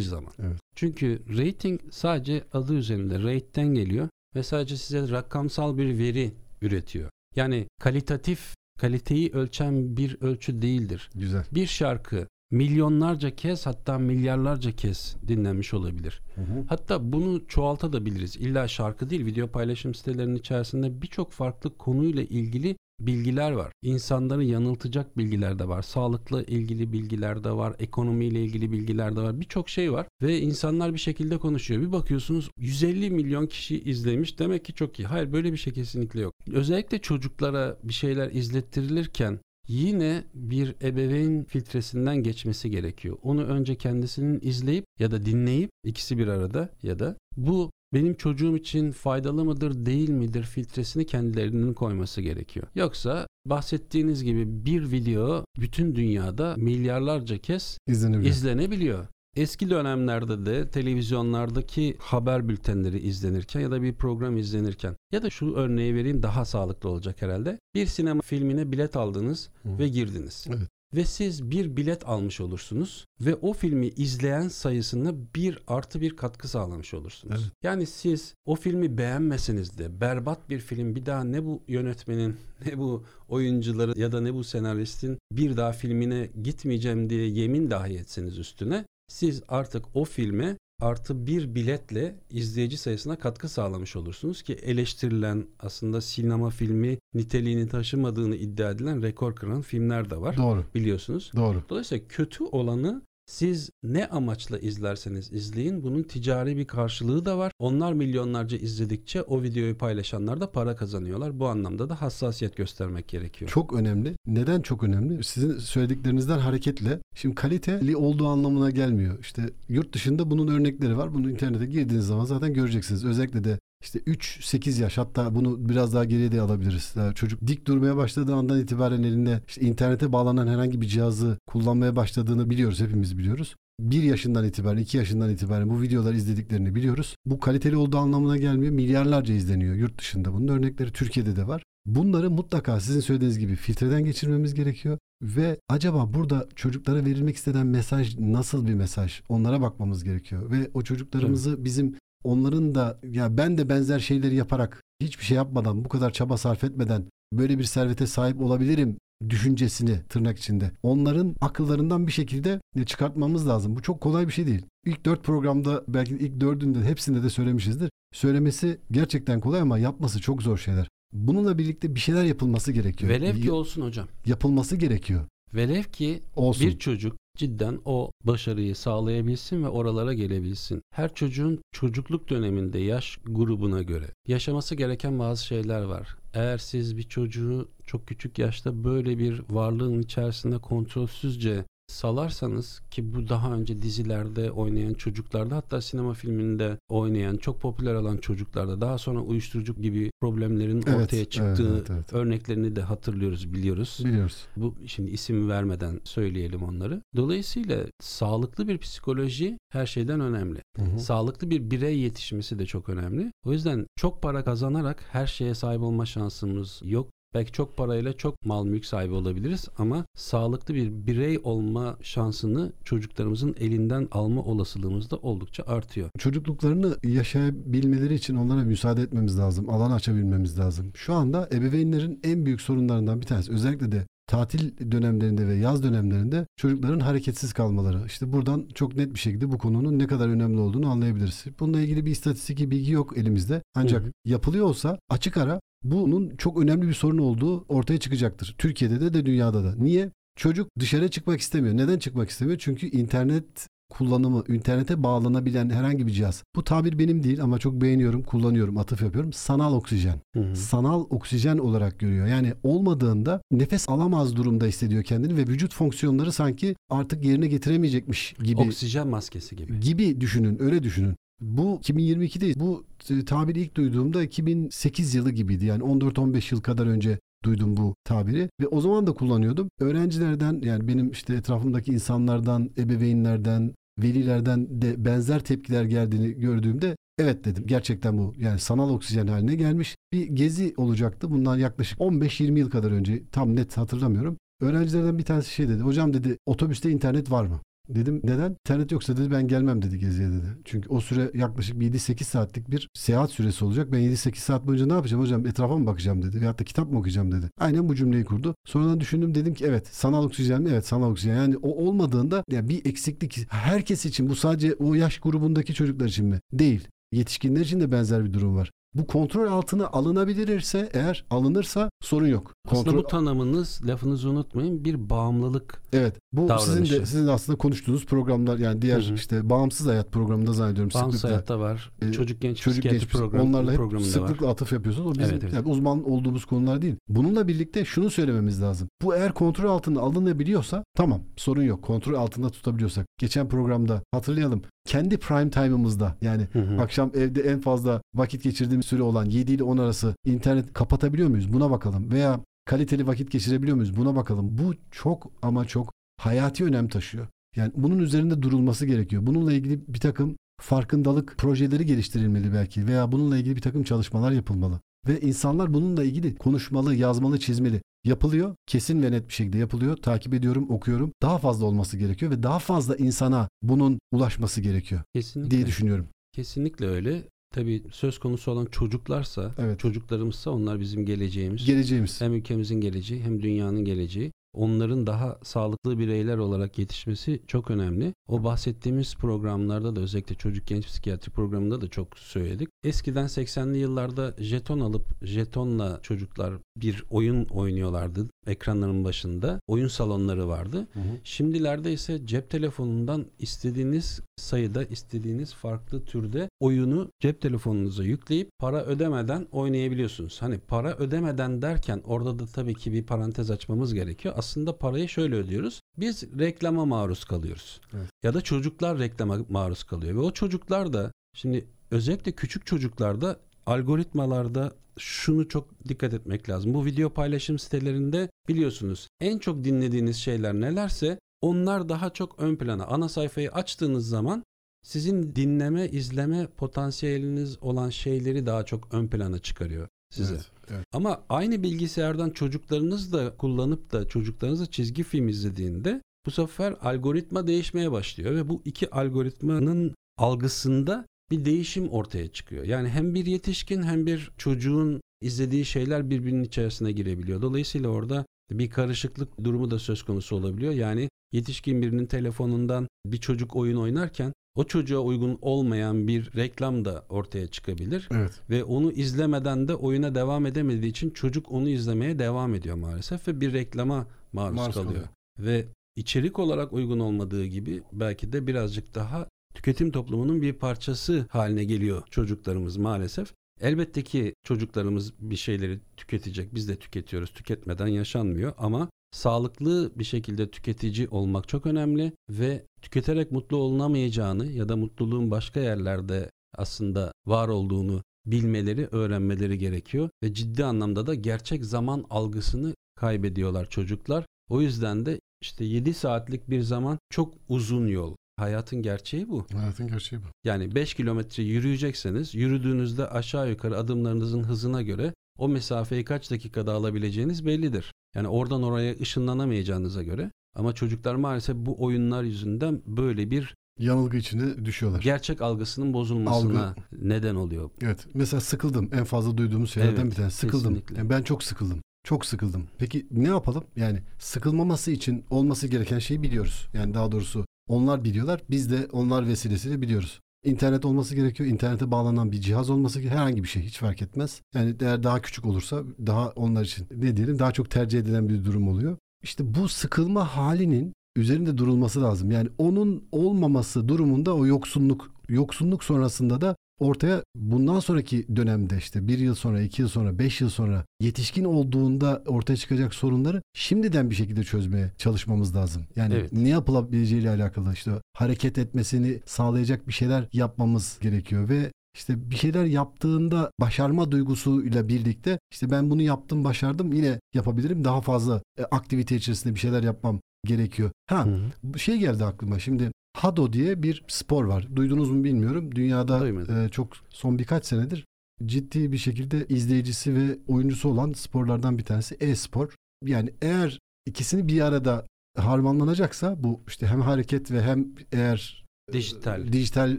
zaman. Evet. Çünkü rating sadece adı üzerinde rate'den geliyor ve sadece size rakamsal bir veri üretiyor. Yani kalitatif kaliteyi ölçen bir ölçü değildir. Güzel. Bir şarkı milyonlarca kez hatta milyarlarca kez dinlenmiş olabilir. Hı hı. Hatta bunu çoğaltabiliriz. İlla şarkı değil video paylaşım sitelerinin içerisinde birçok farklı konuyla ilgili bilgiler var. İnsanları yanıltacak bilgiler de var. Sağlıkla ilgili bilgiler de var. Ekonomiyle ilgili bilgiler de var. Birçok şey var ve insanlar bir şekilde konuşuyor. Bir bakıyorsunuz 150 milyon kişi izlemiş. Demek ki çok iyi. Hayır böyle bir şey kesinlikle yok. Özellikle çocuklara bir şeyler izlettirilirken yine bir ebeveyn filtresinden geçmesi gerekiyor. Onu önce kendisinin izleyip ya da dinleyip ikisi bir arada ya da bu benim çocuğum için faydalı mıdır değil midir filtresini kendilerinin koyması gerekiyor. Yoksa bahsettiğiniz gibi bir video bütün dünyada milyarlarca kez izlenebiliyor. izlenebiliyor. Eski dönemlerde de televizyonlardaki haber bültenleri izlenirken ya da bir program izlenirken ya da şu örneği vereyim daha sağlıklı olacak herhalde. Bir sinema filmine bilet aldınız Hı. ve girdiniz. Evet ve siz bir bilet almış olursunuz ve o filmi izleyen sayısına bir artı bir katkı sağlamış olursunuz. Evet. Yani siz o filmi beğenmeseniz de berbat bir film bir daha ne bu yönetmenin (laughs) ne bu oyuncuları ya da ne bu senaristin bir daha filmine gitmeyeceğim diye yemin dahi etseniz üstüne siz artık o filme artı bir biletle izleyici sayısına katkı sağlamış olursunuz ki eleştirilen aslında sinema filmi niteliğini taşımadığını iddia edilen rekor kıran filmler de var. Doğru. Biliyorsunuz. Doğru. Dolayısıyla kötü olanı siz ne amaçla izlerseniz izleyin bunun ticari bir karşılığı da var. Onlar milyonlarca izledikçe o videoyu paylaşanlar da para kazanıyorlar. Bu anlamda da hassasiyet göstermek gerekiyor. Çok önemli. Neden çok önemli? Sizin söylediklerinizden hareketle şimdi kaliteli olduğu anlamına gelmiyor. İşte yurt dışında bunun örnekleri var. Bunu internete girdiğiniz zaman zaten göreceksiniz. Özellikle de işte 3-8 yaş hatta bunu biraz daha geriye de alabiliriz. Yani çocuk dik durmaya başladığı andan itibaren elinde işte internete bağlanan herhangi bir cihazı kullanmaya başladığını biliyoruz. Hepimiz biliyoruz. 1 yaşından itibaren, 2 yaşından itibaren bu videoları izlediklerini biliyoruz. Bu kaliteli olduğu anlamına gelmiyor. Milyarlarca izleniyor yurt dışında. Bunun örnekleri Türkiye'de de var. Bunları mutlaka sizin söylediğiniz gibi filtreden geçirmemiz gerekiyor. Ve acaba burada çocuklara verilmek istenen mesaj nasıl bir mesaj? Onlara bakmamız gerekiyor. Ve o çocuklarımızı evet. bizim onların da ya ben de benzer şeyleri yaparak hiçbir şey yapmadan bu kadar çaba sarf etmeden böyle bir servete sahip olabilirim düşüncesini tırnak içinde onların akıllarından bir şekilde çıkartmamız lazım. Bu çok kolay bir şey değil. İlk dört programda belki ilk dördünde hepsinde de söylemişizdir. Söylemesi gerçekten kolay ama yapması çok zor şeyler. Bununla birlikte bir şeyler yapılması gerekiyor. Velev ki olsun hocam. Yapılması gerekiyor. Velev ki olsun. bir çocuk cidden o başarıyı sağlayabilsin ve oralara gelebilsin. Her çocuğun çocukluk döneminde yaş grubuna göre yaşaması gereken bazı şeyler var. Eğer siz bir çocuğu çok küçük yaşta böyle bir varlığın içerisinde kontrolsüzce salarsanız ki bu daha önce dizilerde oynayan çocuklarda hatta sinema filminde oynayan çok popüler olan çocuklarda daha sonra uyuşturucu gibi problemlerin evet, ortaya çıktığı evet, evet. örneklerini de hatırlıyoruz biliyoruz. Biliyoruz. Bu şimdi isim vermeden söyleyelim onları. Dolayısıyla sağlıklı bir psikoloji her şeyden önemli. Hı hı. Sağlıklı bir birey yetişmesi de çok önemli. O yüzden çok para kazanarak her şeye sahip olma şansımız yok Belki çok parayla çok mal mülk sahibi olabiliriz ama sağlıklı bir birey olma şansını çocuklarımızın elinden alma olasılığımız da oldukça artıyor. Çocukluklarını yaşayabilmeleri için onlara müsaade etmemiz lazım. Alan açabilmemiz lazım. Şu anda ebeveynlerin en büyük sorunlarından bir tanesi özellikle de tatil dönemlerinde ve yaz dönemlerinde çocukların hareketsiz kalmaları. İşte buradan çok net bir şekilde bu konunun ne kadar önemli olduğunu anlayabiliriz. Bununla ilgili bir istatistik bilgi yok elimizde. Ancak hı hı. yapılıyor olsa açık ara bunun çok önemli bir sorun olduğu ortaya çıkacaktır. Türkiye'de de de dünyada da. Niye? Çocuk dışarı çıkmak istemiyor. Neden çıkmak istemiyor? Çünkü internet kullanımı, internete bağlanabilen herhangi bir cihaz. Bu tabir benim değil ama çok beğeniyorum, kullanıyorum, atıf yapıyorum. Sanal oksijen. Hı hı. Sanal oksijen olarak görüyor. Yani olmadığında nefes alamaz durumda hissediyor kendini ve vücut fonksiyonları sanki artık yerine getiremeyecekmiş gibi. Oksijen maskesi gibi. Gibi düşünün, öyle düşünün. Bu 2022'de bu tabiri ilk duyduğumda 2008 yılı gibiydi. Yani 14-15 yıl kadar önce duydum bu tabiri ve o zaman da kullanıyordum. Öğrencilerden yani benim işte etrafımdaki insanlardan, ebeveynlerden, velilerden de benzer tepkiler geldiğini gördüğümde evet dedim gerçekten bu yani sanal oksijen haline gelmiş bir gezi olacaktı bundan yaklaşık 15-20 yıl kadar önce tam net hatırlamıyorum. Öğrencilerden bir tanesi şey dedi hocam dedi otobüste internet var mı? Dedim neden? İnternet yoksa dedi ben gelmem dedi geziye dedi. Çünkü o süre yaklaşık 7-8 saatlik bir seyahat süresi olacak. Ben 7-8 saat boyunca ne yapacağım hocam? Etrafa mı bakacağım dedi. Veyahut da kitap mı okuyacağım dedi. Aynen bu cümleyi kurdu. Sonradan düşündüm dedim ki evet sanal oksijen mi? Evet sanal oksijen. Yani o olmadığında yani bir eksiklik herkes için bu sadece o yaş grubundaki çocuklar için mi? Değil. Yetişkinler için de benzer bir durum var. Bu kontrol altına alınabilirse eğer alınırsa sorun yok. Kontrol... Aslında bu tanımınız lafınızı unutmayın bir bağımlılık Evet. Bu davranışı. sizin de sizin aslında konuştuğunuz programlar yani diğer Hı-hı. işte bağımsız hayat programında zannediyorum bağımsız sıklıkla. hayatta var. E, çocuk genç çocuk genç program, onlarla hep sıklıkla var. atıf yapıyorsunuz. O bizim evet, evet. Yani uzman olduğumuz konular değil. Bununla birlikte şunu söylememiz lazım. Bu eğer kontrol altına alınabiliyorsa tamam sorun yok. Kontrol altında tutabiliyorsak. Geçen programda hatırlayalım kendi prime time'ımızda yani hı hı. akşam evde en fazla vakit geçirdiğimiz süre olan 7 ile 10 arası internet kapatabiliyor muyuz? Buna bakalım. Veya kaliteli vakit geçirebiliyor muyuz? Buna bakalım. Bu çok ama çok hayati önem taşıyor. Yani bunun üzerinde durulması gerekiyor. Bununla ilgili bir takım farkındalık projeleri geliştirilmeli belki veya bununla ilgili bir takım çalışmalar yapılmalı. Ve insanlar bununla ilgili konuşmalı, yazmalı, çizmeli. Yapılıyor. Kesin ve net bir şekilde yapılıyor. Takip ediyorum, okuyorum. Daha fazla olması gerekiyor ve daha fazla insana bunun ulaşması gerekiyor Kesinlikle. diye düşünüyorum. Kesinlikle öyle. Tabii söz konusu olan çocuklarsa, evet. çocuklarımızsa onlar bizim geleceğimiz. Geleceğimiz. Hem ülkemizin geleceği hem dünyanın geleceği onların daha sağlıklı bireyler olarak yetişmesi çok önemli. O bahsettiğimiz programlarda da özellikle çocuk genç psikiyatri programında da çok söyledik. Eskiden 80'li yıllarda jeton alıp jetonla çocuklar bir oyun oynuyorlardı ekranların başında. Oyun salonları vardı. Hı hı. Şimdilerde ise cep telefonundan istediğiniz sayıda, istediğiniz farklı türde oyunu cep telefonunuza yükleyip para ödemeden oynayabiliyorsunuz. Hani para ödemeden derken orada da tabii ki bir parantez açmamız gerekiyor. Aslında parayı şöyle ödüyoruz. Biz reklama maruz kalıyoruz. Evet. Ya da çocuklar reklama maruz kalıyor ve o çocuklar da şimdi özellikle küçük çocuklarda algoritmalarda şunu çok dikkat etmek lazım. Bu video paylaşım sitelerinde biliyorsunuz en çok dinlediğiniz şeyler nelerse onlar daha çok ön plana. Ana sayfayı açtığınız zaman sizin dinleme, izleme potansiyeliniz olan şeyleri daha çok ön plana çıkarıyor size. Evet, evet. Ama aynı bilgisayardan çocuklarınız da kullanıp da çocuklarınızla çizgi film izlediğinde bu sefer algoritma değişmeye başlıyor ve bu iki algoritmanın algısında bir değişim ortaya çıkıyor. Yani hem bir yetişkin hem bir çocuğun izlediği şeyler birbirinin içerisine girebiliyor. Dolayısıyla orada bir karışıklık durumu da söz konusu olabiliyor. Yani yetişkin birinin telefonundan bir çocuk oyun oynarken o çocuğa uygun olmayan bir reklam da ortaya çıkabilir. Evet. Ve onu izlemeden de oyuna devam edemediği için çocuk onu izlemeye devam ediyor maalesef ve bir reklama maruz, maruz kalıyor. kalıyor. Ve içerik olarak uygun olmadığı gibi belki de birazcık daha tüketim toplumunun bir parçası haline geliyor çocuklarımız maalesef. Elbette ki çocuklarımız bir şeyleri tüketecek. Biz de tüketiyoruz. Tüketmeden yaşanmıyor ama sağlıklı bir şekilde tüketici olmak çok önemli ve tüketerek mutlu olunamayacağını ya da mutluluğun başka yerlerde aslında var olduğunu bilmeleri, öğrenmeleri gerekiyor ve ciddi anlamda da gerçek zaman algısını kaybediyorlar çocuklar. O yüzden de işte 7 saatlik bir zaman çok uzun yol. Hayatın gerçeği bu. Hayatın gerçeği bu. Yani 5 kilometre yürüyecekseniz yürüdüğünüzde aşağı yukarı adımlarınızın hızına göre o mesafeyi kaç dakikada alabileceğiniz bellidir. Yani oradan oraya ışınlanamayacağınıza göre ama çocuklar maalesef bu oyunlar yüzünden böyle bir yanılgı içine düşüyorlar. Gerçek algısının bozulmasına Algı. neden oluyor. Evet. Mesela sıkıldım. En fazla duyduğumuz şeylerden evet, bir tanesi. Sıkıldım. Yani ben çok sıkıldım. Çok sıkıldım. Peki ne yapalım? Yani sıkılmaması için olması gereken şeyi biliyoruz. Yani daha doğrusu onlar biliyorlar. Biz de onlar vesilesiyle biliyoruz. İnternet olması gerekiyor. İnternete bağlanan bir cihaz olması gerekiyor. Herhangi bir şey hiç fark etmez. Yani eğer daha küçük olursa daha onlar için ne diyelim daha çok tercih edilen bir durum oluyor. İşte bu sıkılma halinin üzerinde durulması lazım. Yani onun olmaması durumunda o yoksunluk yoksunluk sonrasında da ortaya bundan sonraki dönemde işte bir yıl sonra, iki yıl sonra, beş yıl sonra yetişkin olduğunda ortaya çıkacak sorunları şimdiden bir şekilde çözmeye çalışmamız lazım. Yani evet. ne yapılabileceğiyle alakalı işte hareket etmesini sağlayacak bir şeyler yapmamız gerekiyor ve işte bir şeyler yaptığında başarma duygusuyla birlikte işte ben bunu yaptım başardım yine yapabilirim daha fazla e, aktivite içerisinde bir şeyler yapmam gerekiyor. Ha hı şey geldi aklıma şimdi Hado diye bir spor var. Duydunuz mu bilmiyorum. Dünyada e, çok son birkaç senedir ciddi bir şekilde izleyicisi ve oyuncusu olan sporlardan bir tanesi e-spor. Yani eğer ikisini bir arada harmanlanacaksa bu işte hem hareket ve hem eğer dijital dijital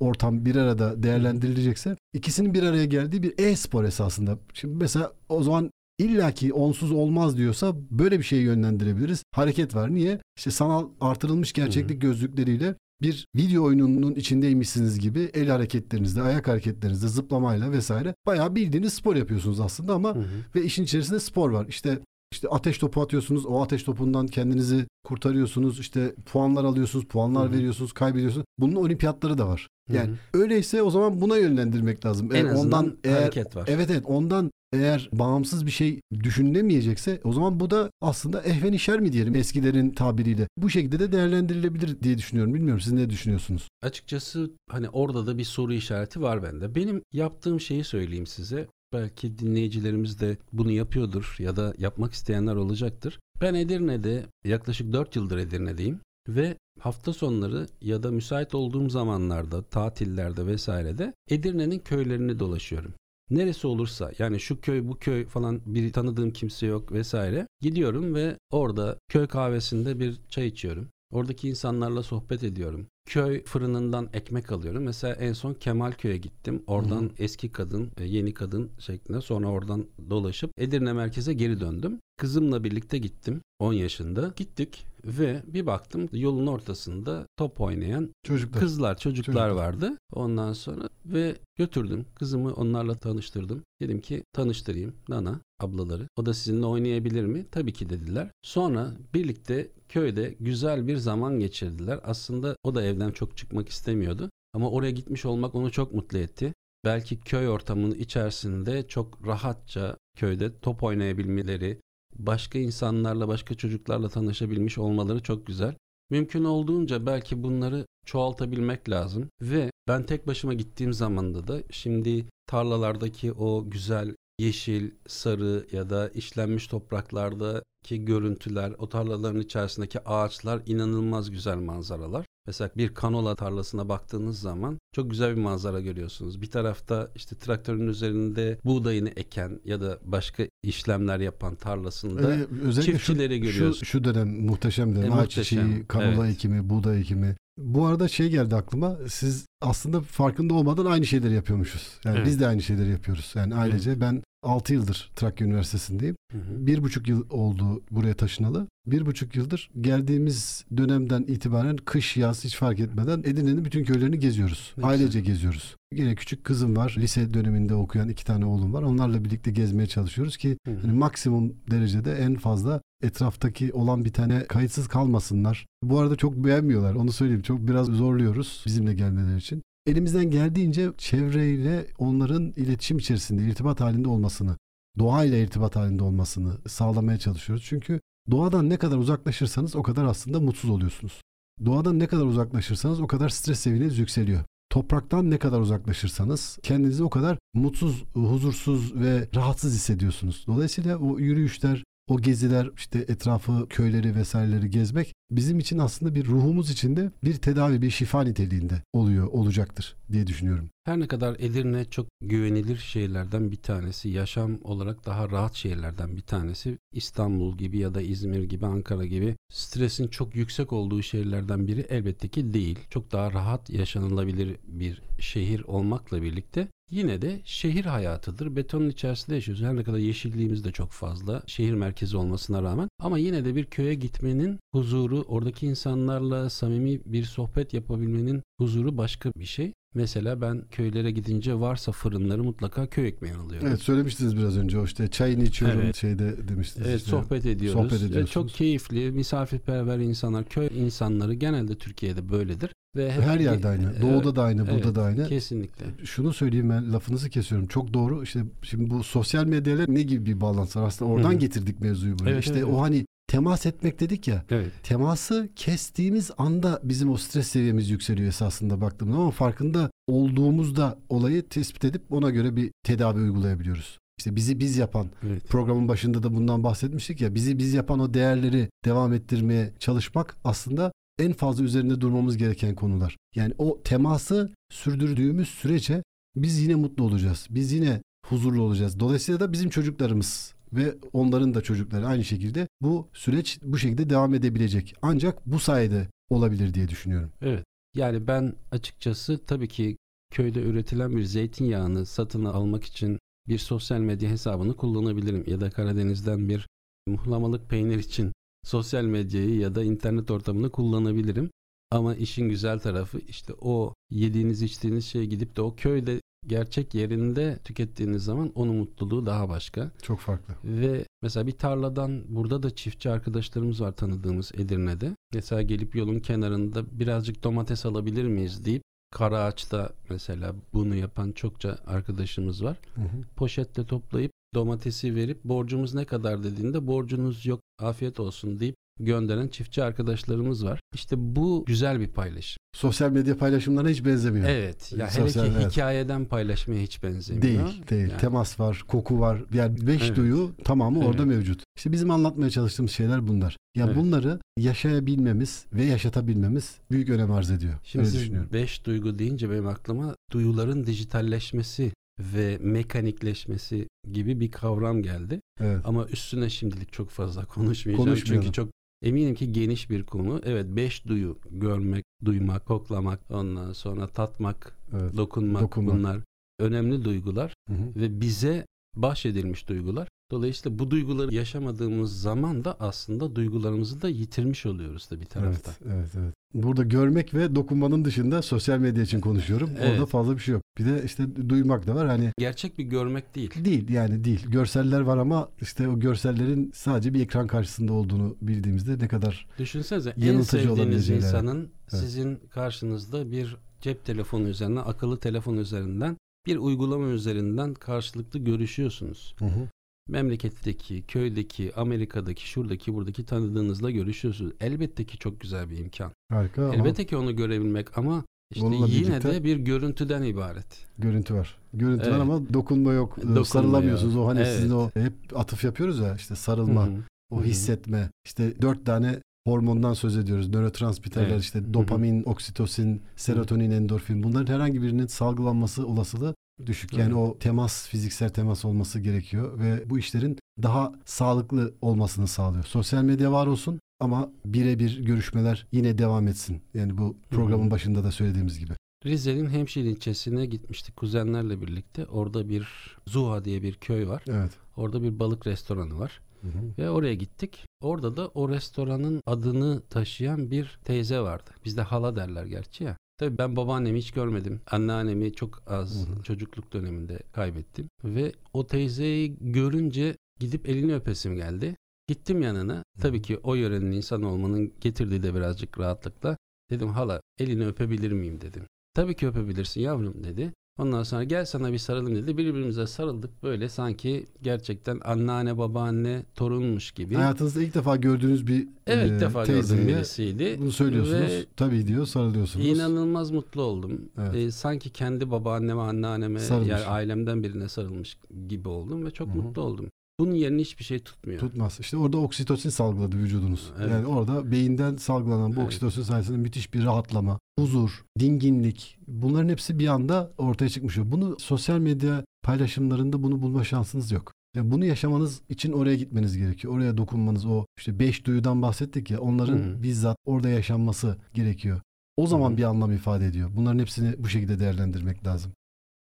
ortam bir arada değerlendirilecekse ikisinin bir araya geldiği bir e-spor esasında. Şimdi mesela o zaman illaki onsuz olmaz diyorsa böyle bir şeyi yönlendirebiliriz. Hareket var. Niye? İşte sanal artırılmış gerçeklik Hı-hı. gözlükleriyle bir video oyununun içindeymişsiniz gibi el hareketlerinizde, ayak hareketlerinizde, zıplamayla vesaire bayağı bildiğiniz spor yapıyorsunuz aslında ama hı hı. ve işin içerisinde spor var. İşte işte ateş topu atıyorsunuz. O ateş topundan kendinizi kurtarıyorsunuz. İşte puanlar alıyorsunuz, puanlar Hı-hı. veriyorsunuz, kaybediyorsunuz. Bunun olimpiyatları da var. Yani Hı-hı. öyleyse o zaman buna yönlendirmek lazım. En eğer ondan eğer, hareket var. Evet evet ondan eğer bağımsız bir şey düşünülemeyecekse o zaman bu da aslında ehven işer mi diyelim eskilerin tabiriyle. Bu şekilde de değerlendirilebilir diye düşünüyorum. Bilmiyorum siz ne düşünüyorsunuz? Açıkçası hani orada da bir soru işareti var bende. Benim yaptığım şeyi söyleyeyim size. Belki dinleyicilerimiz de bunu yapıyordur ya da yapmak isteyenler olacaktır. Ben Edirne'de yaklaşık 4 yıldır Edirne'deyim ve hafta sonları ya da müsait olduğum zamanlarda, tatillerde vesairede Edirne'nin köylerini dolaşıyorum. Neresi olursa yani şu köy bu köy falan bir tanıdığım kimse yok vesaire. Gidiyorum ve orada köy kahvesinde bir çay içiyorum. Oradaki insanlarla sohbet ediyorum. Köy fırınından ekmek alıyorum. Mesela en son Kemal Köy'e gittim. Oradan Hı-hı. eski kadın, e, yeni kadın şeklinde sonra oradan dolaşıp Edirne merkeze geri döndüm. Kızımla birlikte gittim. 10 yaşında. Gittik ve bir baktım yolun ortasında top oynayan çocuklar. kızlar, çocuklar, çocuklar vardı. Ondan sonra ve götürdüm. Kızımı onlarla tanıştırdım. Dedim ki tanıştırayım Nana ablaları. O da sizinle oynayabilir mi? Tabii ki dediler. Sonra birlikte köyde güzel bir zaman geçirdiler. Aslında o da evden çok çıkmak istemiyordu. Ama oraya gitmiş olmak onu çok mutlu etti. Belki köy ortamının içerisinde çok rahatça köyde top oynayabilmeleri, başka insanlarla, başka çocuklarla tanışabilmiş olmaları çok güzel. Mümkün olduğunca belki bunları çoğaltabilmek lazım ve ben tek başıma gittiğim zamanda da şimdi tarlalardaki o güzel yeşil, sarı ya da işlenmiş topraklardaki görüntüler, o tarlaların içerisindeki ağaçlar inanılmaz güzel manzaralar. Mesela bir kanola tarlasına baktığınız zaman çok güzel bir manzara görüyorsunuz. Bir tarafta işte traktörün üzerinde buğdayını eken ya da başka işlemler yapan tarlasında ee, çiftçileri şu, görüyorsunuz. Şu, şu dönem muhteşem dönem. E, Ağaç çiçeği, kanola evet. ekimi, buğday ekimi. Bu arada şey geldi aklıma. Siz aslında farkında olmadan aynı şeyleri yapıyormuşuz. Yani evet. biz de aynı şeyleri yapıyoruz. Yani ailece evet. ben 6 yıldır Trakya Üniversitesi'ndeyim. Hı hı. Bir buçuk yıl oldu buraya taşınalı. Bir buçuk yıldır geldiğimiz dönemden itibaren kış yaz hiç fark etmeden Edirne'nin bütün köylerini geziyoruz. Ne Ailece güzel. geziyoruz. Yine küçük kızım var. Lise döneminde okuyan iki tane oğlum var. Onlarla birlikte gezmeye çalışıyoruz ki hı hı. Hani maksimum derecede en fazla etraftaki olan bir tane kayıtsız kalmasınlar. Bu arada çok beğenmiyorlar. Onu söyleyeyim. Çok biraz zorluyoruz bizimle gelmeleri için elimizden geldiğince çevreyle onların iletişim içerisinde, irtibat halinde olmasını, doğayla irtibat halinde olmasını sağlamaya çalışıyoruz. Çünkü doğadan ne kadar uzaklaşırsanız o kadar aslında mutsuz oluyorsunuz. Doğadan ne kadar uzaklaşırsanız o kadar stres seviyeniz yükseliyor. Topraktan ne kadar uzaklaşırsanız kendinizi o kadar mutsuz, huzursuz ve rahatsız hissediyorsunuz. Dolayısıyla o yürüyüşler, o geziler, işte etrafı, köyleri vesaireleri gezmek bizim için aslında bir ruhumuz içinde bir tedavi, bir şifa niteliğinde oluyor, olacaktır diye düşünüyorum. Her ne kadar Edirne çok güvenilir şehirlerden bir tanesi, yaşam olarak daha rahat şehirlerden bir tanesi. İstanbul gibi ya da İzmir gibi, Ankara gibi stresin çok yüksek olduğu şehirlerden biri elbette ki değil. Çok daha rahat yaşanılabilir bir şehir olmakla birlikte Yine de şehir hayatıdır. Betonun içerisinde yaşıyoruz. Her ne kadar yeşilliğimiz de çok fazla. Şehir merkezi olmasına rağmen. Ama yine de bir köye gitmenin huzuru, oradaki insanlarla samimi bir sohbet yapabilmenin huzuru başka bir şey. Mesela ben köylere gidince varsa fırınları mutlaka köy ekmeği alıyorum. Evet söylemiştiniz biraz önce o işte çayını içiyorum Evet. şeyde demiştiniz. Evet işte. sohbet ediyoruz. sohbet Ve ediyorsunuz. çok keyifli, misafirperver insanlar, köy insanları genelde Türkiye'de böyledir. Ve hep- Her yerde aynı. Doğuda da aynı, burada evet, da aynı. Kesinlikle. Şunu söyleyeyim ben lafınızı kesiyorum. Çok doğru. İşte şimdi bu sosyal medyayla ne gibi bir bağlantı var? Aslında oradan Hı. getirdik mevzuyu buraya. Evet, işte evet, o hani temas etmek dedik ya. Evet. Teması kestiğimiz anda bizim o stres seviyemiz yükseliyor esasında baktığımda ama farkında olduğumuzda olayı tespit edip ona göre bir tedavi uygulayabiliyoruz. İşte bizi biz yapan Evet. programın başında da bundan bahsetmiştik ya bizi biz yapan o değerleri devam ettirmeye çalışmak aslında en fazla üzerinde durmamız gereken konular. Yani o teması sürdürdüğümüz sürece biz yine mutlu olacağız. Biz yine huzurlu olacağız. Dolayısıyla da bizim çocuklarımız ve onların da çocukları aynı şekilde bu süreç bu şekilde devam edebilecek. Ancak bu sayede olabilir diye düşünüyorum. Evet. Yani ben açıkçası tabii ki köyde üretilen bir zeytinyağını satın almak için bir sosyal medya hesabını kullanabilirim ya da Karadeniz'den bir muhlamalık peynir için sosyal medyayı ya da internet ortamını kullanabilirim. Ama işin güzel tarafı işte o yediğiniz içtiğiniz şey gidip de o köyde gerçek yerinde tükettiğiniz zaman onun mutluluğu daha başka. Çok farklı. Ve mesela bir tarladan burada da çiftçi arkadaşlarımız var tanıdığımız Edirne'de. Mesela gelip yolun kenarında birazcık domates alabilir miyiz deyip Karaağaç'ta mesela bunu yapan çokça arkadaşımız var. Hı hı. Poşette toplayıp domatesi verip borcumuz ne kadar dediğinde borcunuz yok afiyet olsun deyip gönderen çiftçi arkadaşlarımız var. İşte bu güzel bir paylaşım. Sosyal medya paylaşımlarına hiç benzemiyor. Evet. Ya hele ki evet. hikayeden paylaşmaya hiç benzemiyor. Değil, değil. Yani- Temas var, koku var. Yani beş Evet. duyu tamamı orada Evet. mevcut. İşte bizim anlatmaya çalıştığımız şeyler bunlar. Ya Evet. bunları yaşayabilmemiz ve yaşatabilmemiz büyük önem arz ediyor. Şimdi Öyle düşünüyorum. beş duygu deyince benim aklıma duyuların dijitalleşmesi ve mekanikleşmesi gibi bir kavram geldi. Evet. Ama üstüne şimdilik çok fazla konuşmayacağım. Çünkü çok eminim ki geniş bir konu. Evet beş duyu görmek, duymak, koklamak, ondan sonra tatmak, evet. dokunmak, Dokunmak. bunlar önemli duygular Hı hı. ve bize bahşedilmiş duygular. Dolayısıyla bu duyguları yaşamadığımız zaman da aslında duygularımızı da yitirmiş oluyoruz da bir tarafta. Evet, evet, evet. Burada görmek ve dokunmanın dışında sosyal medya için konuşuyorum. Orada Evet. fazla bir şey yok. Bir de işte duymak da var. Hani Gerçek bir görmek değil. değil yani değil. Görseller var ama işte o görsellerin sadece bir ekran karşısında olduğunu bildiğimizde ne kadar Düşünsenize en sevdiğiniz insanın Evet. sizin karşınızda bir cep telefonu üzerinden, akıllı telefon üzerinden bir uygulama üzerinden karşılıklı görüşüyorsunuz. Hı hı. Memleketteki, köydeki, Amerika'daki, şuradaki, buradaki tanıdığınızla görüşüyorsunuz. Elbette ki çok güzel bir imkan. harika ama Elbette ki onu görebilmek ama işte Bununla yine de bir görüntüden ibaret. görüntü var. Görüntü var Evet. ama dokunma yok. Ee, Dokunma Sarılamıyorsunuz. yok. O hani Evet. sizin o hep atıf yapıyoruz ya işte sarılma, Hı hı. o hissetme. İşte dört tane hormondan söz ediyoruz. Nörotransmitterler Evet. işte dopamin, oksitosin, serotonin, endorfin. Bunların herhangi birinin salgılanması olasılığı düşük. Yani Evet. o temas, fiziksel temas olması gerekiyor ve bu işlerin daha sağlıklı olmasını sağlıyor. Sosyal medya var olsun ama birebir görüşmeler yine devam etsin. Yani bu programın hı. başında da söylediğimiz gibi. Rize'nin Hemşire ilçesine gitmiştik kuzenlerle birlikte. Orada bir Zuha diye bir köy var. Evet. Orada bir balık restoranı var. Hı hı. Ve oraya gittik. Orada da o restoranın adını taşıyan bir teyze vardı. Bizde hala derler gerçi ya. Tabii ben babaannemi hiç görmedim. Anneannemi çok az Hı hı. çocukluk döneminde kaybettim. Ve o teyzeyi görünce gidip elini öpesim geldi. Gittim yanına. Tabii ki o yörenin insan olmanın getirdiği de birazcık rahatlıkla. Dedim hala elini öpebilir miyim dedim. Tabii ki öpebilirsin yavrum dedi. Ondan sonra gel sana bir sarılayım dedi. Birbirimize sarıldık böyle sanki gerçekten anneanne babaanne torunmuş gibi. Hayatınızda ilk defa gördüğünüz bir evet e, ilk defa gördüğüm birisiydi. Bunu söylüyorsunuz. Ve Tabii diyor, sarılıyorsunuz. inanılmaz mutlu oldum. Evet. Ee, sanki kendi babaanneme, anneanneme Sarılmış. yani ailemden birine sarılmış gibi oldum ve çok Hı hı. mutlu oldum. Bunun yerini hiçbir şey tutmuyor. Tutmaz. İşte orada oksitosin salgıladı vücudunuz. Evet. Yani orada beyinden salgılanan bu Evet. oksitosin sayesinde müthiş bir rahatlama, huzur, dinginlik bunların hepsi bir anda ortaya çıkmış. Bunu sosyal medya paylaşımlarında bunu bulma şansınız yok. Yani bunu yaşamanız için oraya gitmeniz gerekiyor. Oraya dokunmanız o işte beş duyudan bahsettik ya onların Hı hı. bizzat orada yaşanması gerekiyor. O zaman Hı hı. bir anlam ifade ediyor. Bunların hepsini bu şekilde değerlendirmek lazım.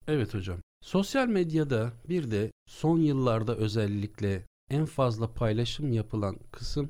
Evet hocam. Sosyal medyada bir de son yıllarda özellikle en fazla paylaşım yapılan kısım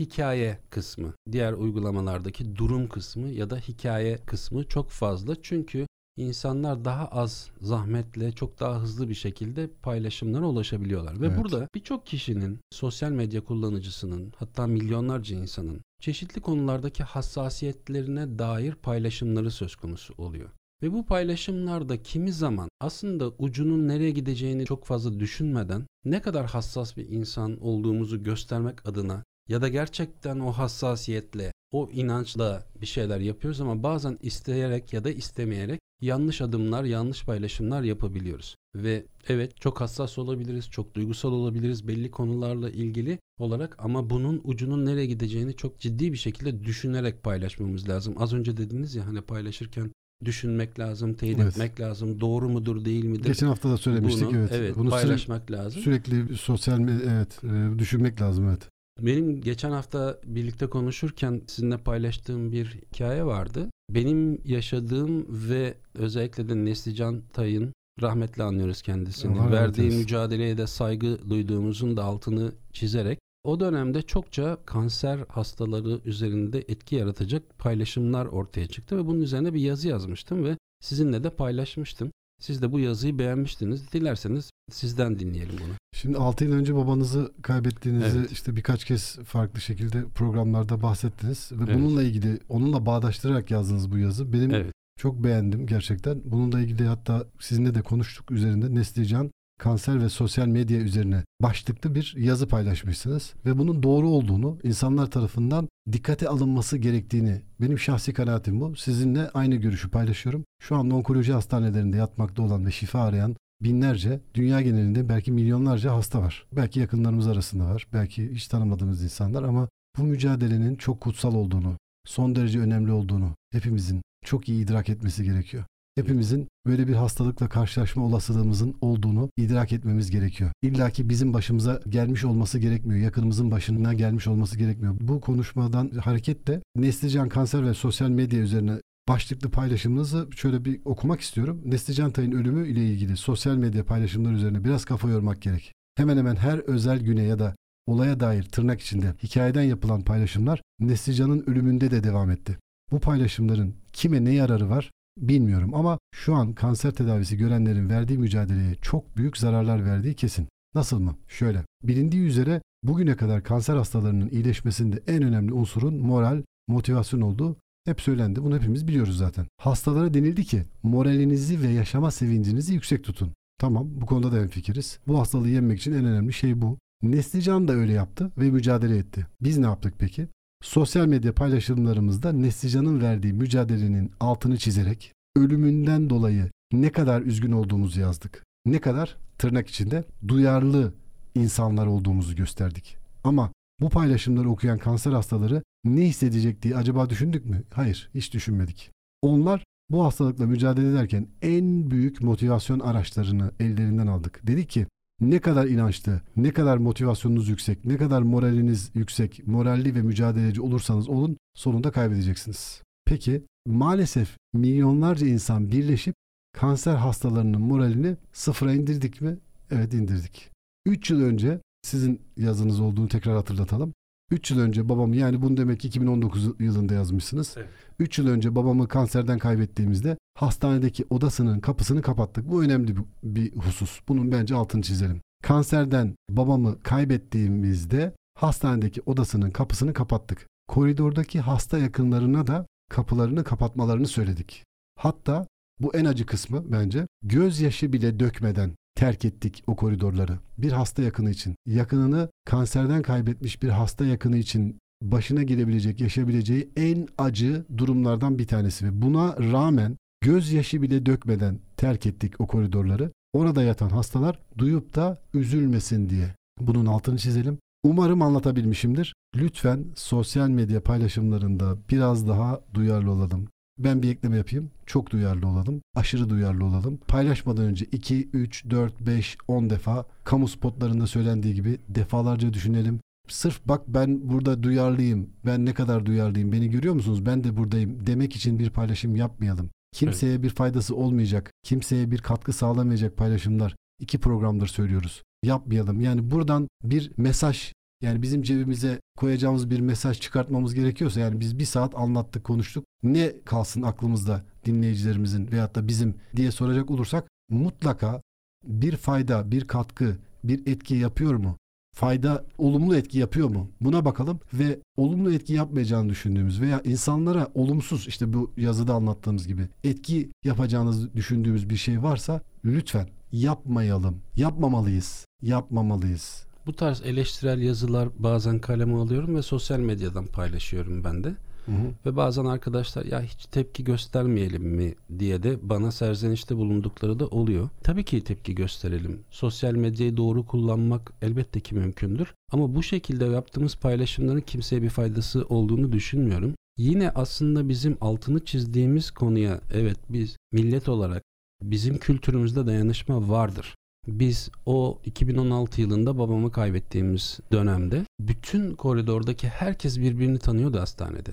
hikaye kısmı. Diğer uygulamalardaki durum kısmı ya da hikaye kısmı çok fazla. Çünkü insanlar daha az zahmetle çok daha hızlı bir şekilde paylaşımlara ulaşabiliyorlar. Ve Evet. burada birçok kişinin, sosyal medya kullanıcısının hatta milyonlarca insanın çeşitli konulardaki hassasiyetlerine dair paylaşımları söz konusu oluyor. Ve bu paylaşımlarda kimi zaman aslında ucunun nereye gideceğini çok fazla düşünmeden ne kadar hassas bir insan olduğumuzu göstermek adına ya da gerçekten o hassasiyetle, o inançla bir şeyler yapıyoruz ama bazen isteyerek ya da istemeyerek yanlış adımlar, yanlış paylaşımlar yapabiliyoruz. Ve evet çok hassas olabiliriz, çok duygusal olabiliriz belli konularla ilgili olarak ama bunun ucunun nereye gideceğini çok ciddi bir şekilde düşünerek paylaşmamız lazım. Az önce dediniz ya hani paylaşırken düşünmek lazım, teyit Evet. etmek lazım. Doğru mudur, değil midir? Geçen hafta da söylemiştik bunu, evet. Bunu süre- paylaşmak lazım. sürekli sosyal evet e, düşünmek lazım evet. Benim geçen hafta birlikte konuşurken sizinle paylaştığım bir hikaye vardı. Benim yaşadığım ve özellikle de Neslican Tay'ın rahmetli anlıyoruz kendisini. Allah Verdiği mücadeleye de saygı duyduğumuzun da altını çizerek o dönemde çokça kanser hastaları üzerinde etki yaratacak paylaşımlar ortaya çıktı ve bunun üzerine bir yazı yazmıştım ve sizinle de paylaşmıştım. Siz de bu yazıyı beğenmiştiniz. Dilerseniz sizden dinleyelim bunu. Şimdi 6 yıl önce babanızı kaybettiğinizi Evet. işte birkaç kez farklı şekilde programlarda bahsettiniz ve Evet. bununla ilgili onunla bağdaştırarak yazdınız bu yazı. Benim Evet. çok beğendim gerçekten. Bununla ilgili hatta sizinle de konuştuk üzerinde Neslican kanser ve sosyal medya üzerine başlıklı bir yazı paylaşmışsınız ve bunun doğru olduğunu insanlar tarafından dikkate alınması gerektiğini benim şahsi kanaatim bu. Sizinle aynı görüşü paylaşıyorum. Şu anda onkoloji hastanelerinde yatmakta olan ve şifa arayan binlerce, dünya genelinde belki milyonlarca hasta var. Belki yakınlarımız arasında var. Belki hiç tanımadığımız insanlar ama bu mücadelenin çok kutsal olduğunu, son derece önemli olduğunu hepimizin çok iyi idrak etmesi gerekiyor. Hepimizin böyle bir hastalıkla karşılaşma olasılığımızın olduğunu idrak etmemiz gerekiyor. İlla ki bizim başımıza gelmiş olması gerekmiyor. Yakınımızın başına gelmiş olması gerekmiyor. Bu konuşmadan hareketle Neslican kanser ve sosyal medya üzerine başlıklı paylaşımınızı şöyle bir okumak istiyorum. Neslican Tay'ın ölümü ile ilgili sosyal medya paylaşımları üzerine biraz kafa yormak gerek. Hemen hemen her özel güne ya da olaya dair tırnak içinde hikayeden yapılan paylaşımlar Neslican'ın ölümünde de devam etti. Bu paylaşımların kime ne yararı var bilmiyorum ama şu an kanser tedavisi görenlerin verdiği mücadeleye çok büyük zararlar verdiği kesin. Nasıl mı? Şöyle. Bilindiği üzere bugüne kadar kanser hastalarının iyileşmesinde en önemli unsurun moral, motivasyon olduğu hep söylendi. Bunu hepimiz biliyoruz zaten. Hastalara denildi ki moralinizi ve yaşama sevincinizi yüksek tutun. Tamam bu konuda da hemfikiriz. Bu hastalığı yenmek için en önemli şey bu. Neslican da öyle yaptı ve mücadele etti. Biz ne yaptık peki? Sosyal medya paylaşımlarımızda Neslican'ın verdiği mücadelenin altını çizerek ölümünden dolayı ne kadar üzgün olduğumuzu yazdık. Ne kadar tırnak içinde duyarlı insanlar olduğumuzu gösterdik. Ama bu paylaşımları okuyan kanser hastaları ne hissedecek diye acaba düşündük mü? Hayır, hiç düşünmedik. Onlar bu hastalıkla mücadele ederken en büyük motivasyon araçlarını ellerinden aldık. Dedik ki ne kadar inançlı, ne kadar motivasyonunuz yüksek, ne kadar moraliniz yüksek, moralli ve mücadeleci olursanız olun sonunda kaybedeceksiniz. Peki maalesef milyonlarca insan birleşip kanser hastalarının moralini sıfıra indirdik mi? Evet indirdik. 3 yıl önce sizin yazınız olduğunu tekrar hatırlatalım. 3 yıl önce babamı yani bunu demek ki 2019 yılında yazmışsınız. Evet. 3 yıl önce babamı kanserden kaybettiğimizde hastanedeki odasının kapısını kapattık. Bu önemli bir, bir husus. Bunun bence altını çizelim. Kanserden babamı kaybettiğimizde hastanedeki odasının kapısını kapattık. Koridordaki hasta yakınlarına da kapılarını kapatmalarını söyledik. Hatta bu en acı kısmı bence gözyaşı bile dökmeden terk ettik o koridorları. Bir hasta yakını için. Yakınını kanserden kaybetmiş bir hasta yakını için başına gelebilecek, yaşayabileceği en acı durumlardan bir tanesi. Ve buna rağmen gözyaşı bile dökmeden terk ettik o koridorları. Orada yatan hastalar duyup da üzülmesin diye. Bunun altını çizelim. Umarım anlatabilmişimdir. Lütfen sosyal medya paylaşımlarında biraz daha duyarlı olalım. Ben bir ekleme yapayım. Çok duyarlı olalım. Aşırı duyarlı olalım. Paylaşmadan önce 2, 3, 4, 5, 10 defa kamu spotlarında söylendiği gibi defalarca düşünelim. Sırf bak ben burada duyarlıyım. Ben ne kadar duyarlıyım. Beni görüyor musunuz? Ben de buradayım demek için bir paylaşım yapmayalım. Kimseye evet. bir faydası olmayacak, kimseye bir katkı sağlamayacak paylaşımlar iki programdır söylüyoruz. Yapmayalım. Yani buradan bir mesaj yani bizim cebimize koyacağımız bir mesaj çıkartmamız gerekiyorsa yani biz bir saat anlattık konuştuk. Ne kalsın aklımızda dinleyicilerimizin veyahut da bizim diye soracak olursak mutlaka bir fayda, bir katkı, bir etki yapıyor mu? Fayda olumlu etki yapıyor mu? Buna bakalım ve olumlu etki yapmayacağını düşündüğümüz veya insanlara olumsuz işte bu yazıda anlattığımız gibi etki yapacağınızı düşündüğümüz bir şey varsa lütfen yapmayalım. Yapmamalıyız. Yapmamalıyız. Bu tarz eleştirel yazılar bazen kaleme alıyorum ve sosyal medyadan paylaşıyorum ben de. Hı hı. Ve bazen arkadaşlar ya hiç tepki göstermeyelim mi diye de bana serzenişte bulundukları da oluyor. Tabii ki tepki gösterelim. Sosyal medyayı doğru kullanmak elbette ki mümkündür. Ama bu şekilde yaptığımız paylaşımların kimseye bir faydası olduğunu düşünmüyorum. Yine aslında bizim altını çizdiğimiz konuya evet biz millet olarak bizim kültürümüzde dayanışma vardır. Biz o 2016 yılında babamı kaybettiğimiz dönemde bütün koridordaki herkes birbirini tanıyordu hastanede.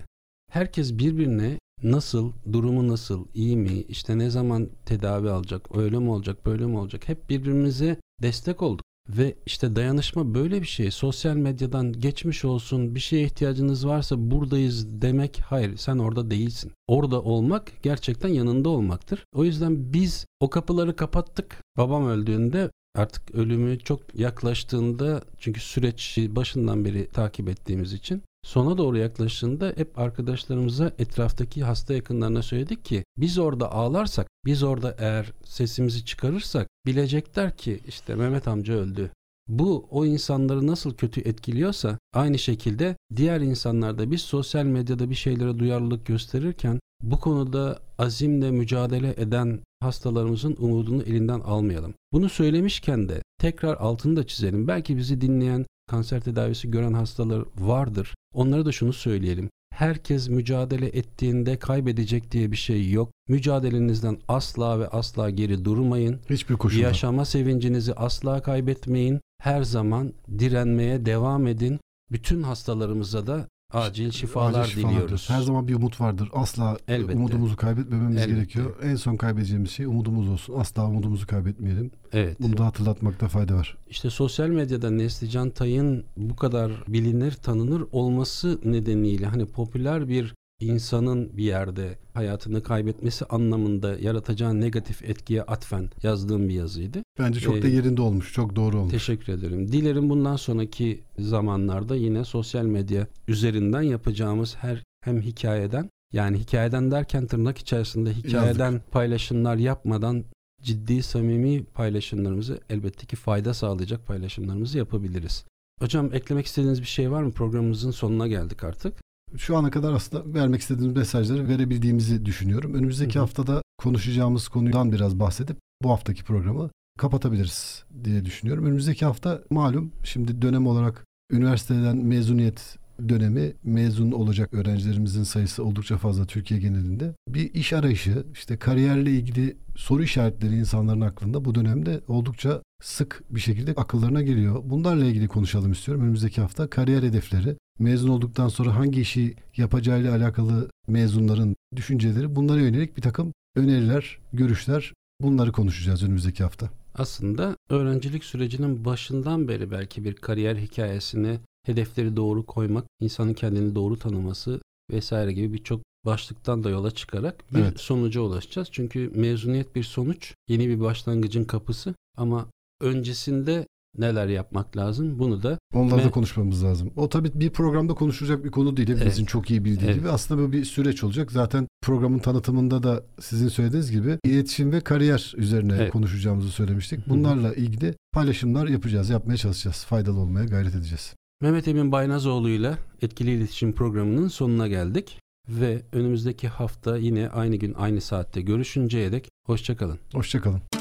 Herkes birbirine nasıl, durumu nasıl, iyi mi, işte ne zaman tedavi alacak, öyle mi olacak, böyle mi olacak hep birbirimize destek olduk. Ve işte dayanışma böyle bir şey. Sosyal medyadan geçmiş olsun bir şeye ihtiyacınız varsa buradayız demek hayır sen orada değilsin. Orada olmak gerçekten yanında olmaktır. O yüzden biz o kapıları kapattık. Babam öldüğünde artık ölümü çok yaklaştığında çünkü süreç başından beri takip ettiğimiz için sona doğru yaklaştığında hep arkadaşlarımıza etraftaki hasta yakınlarına söyledik ki biz orada ağlarsak biz orada eğer sesimizi çıkarırsak bilecekler ki işte Mehmet amca öldü. Bu o insanları nasıl kötü etkiliyorsa aynı şekilde diğer insanlarda biz sosyal medyada bir şeylere duyarlılık gösterirken bu konuda azimle mücadele eden hastalarımızın umudunu elinden almayalım. Bunu söylemişken de tekrar altını da çizelim. Belki bizi dinleyen kanser tedavisi gören hastalar vardır. Onlara da şunu söyleyelim. Herkes mücadele ettiğinde kaybedecek diye bir şey yok. Mücadelenizden asla ve asla geri durmayın. Hiçbir koşulda. Yaşama sevincinizi asla kaybetmeyin. Her zaman direnmeye devam edin. Bütün hastalarımıza da acil şifalar acil diliyoruz. Her zaman bir umut vardır. Asla Elbette. umudumuzu kaybetmememiz Elbette. gerekiyor. En son kaybedeceğimiz şey umudumuz olsun. Asla umudumuzu kaybetmeyelim. Evet. Bunu da hatırlatmakta fayda var. İşte sosyal medyada Neslican Tay'ın bu kadar bilinir, tanınır olması nedeniyle hani popüler bir insanın bir yerde hayatını kaybetmesi anlamında yaratacağı negatif etkiye atfen yazdığım bir yazıydı. Bence çok ee, da yerinde olmuş, çok doğru olmuş. Teşekkür ederim. Dilerim bundan sonraki zamanlarda yine sosyal medya üzerinden yapacağımız her hem hikayeden yani hikayeden derken tırnak içerisinde hikayeden Yazdık. paylaşımlar yapmadan ciddi samimi paylaşımlarımızı elbette ki fayda sağlayacak paylaşımlarımızı yapabiliriz. Hocam eklemek istediğiniz bir şey var mı? Programımızın sonuna geldik artık şu ana kadar aslında vermek istediğimiz mesajları verebildiğimizi düşünüyorum. Önümüzdeki hı hı. haftada konuşacağımız konudan biraz bahsedip bu haftaki programı kapatabiliriz diye düşünüyorum. Önümüzdeki hafta malum şimdi dönem olarak üniversiteden mezuniyet dönemi mezun olacak öğrencilerimizin sayısı oldukça fazla Türkiye genelinde. Bir iş arayışı, işte kariyerle ilgili soru işaretleri insanların aklında bu dönemde oldukça sık bir şekilde akıllarına geliyor. Bunlarla ilgili konuşalım istiyorum. Önümüzdeki hafta kariyer hedefleri, mezun olduktan sonra hangi işi yapacağıyla alakalı mezunların düşünceleri, bunlara yönelik bir takım öneriler, görüşler bunları konuşacağız önümüzdeki hafta. Aslında öğrencilik sürecinin başından beri belki bir kariyer hikayesini hedefleri doğru koymak, insanın kendini doğru tanıması vesaire gibi birçok başlıktan da yola çıkarak bir evet. sonuca ulaşacağız. Çünkü mezuniyet bir sonuç, yeni bir başlangıcın kapısı ama öncesinde neler yapmak lazım bunu da onları da konuşmamız lazım. O tabii bir programda konuşulacak bir konu değil. Hepimizin evet. çok iyi bildiği evet. gibi aslında bu bir süreç olacak. Zaten programın tanıtımında da sizin söylediğiniz gibi iletişim ve kariyer üzerine evet. konuşacağımızı söylemiştik. Bunlarla ilgili paylaşımlar yapacağız, yapmaya çalışacağız. Faydalı olmaya gayret edeceğiz. Mehmet Emin Baynazoğlu ile Etkili İletişim programının sonuna geldik ve önümüzdeki hafta yine aynı gün aynı saatte görüşünceye dek hoşçakalın. Hoşçakalın.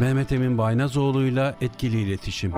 Mehmet Emin Baynazoğlu'yla etkili iletişim.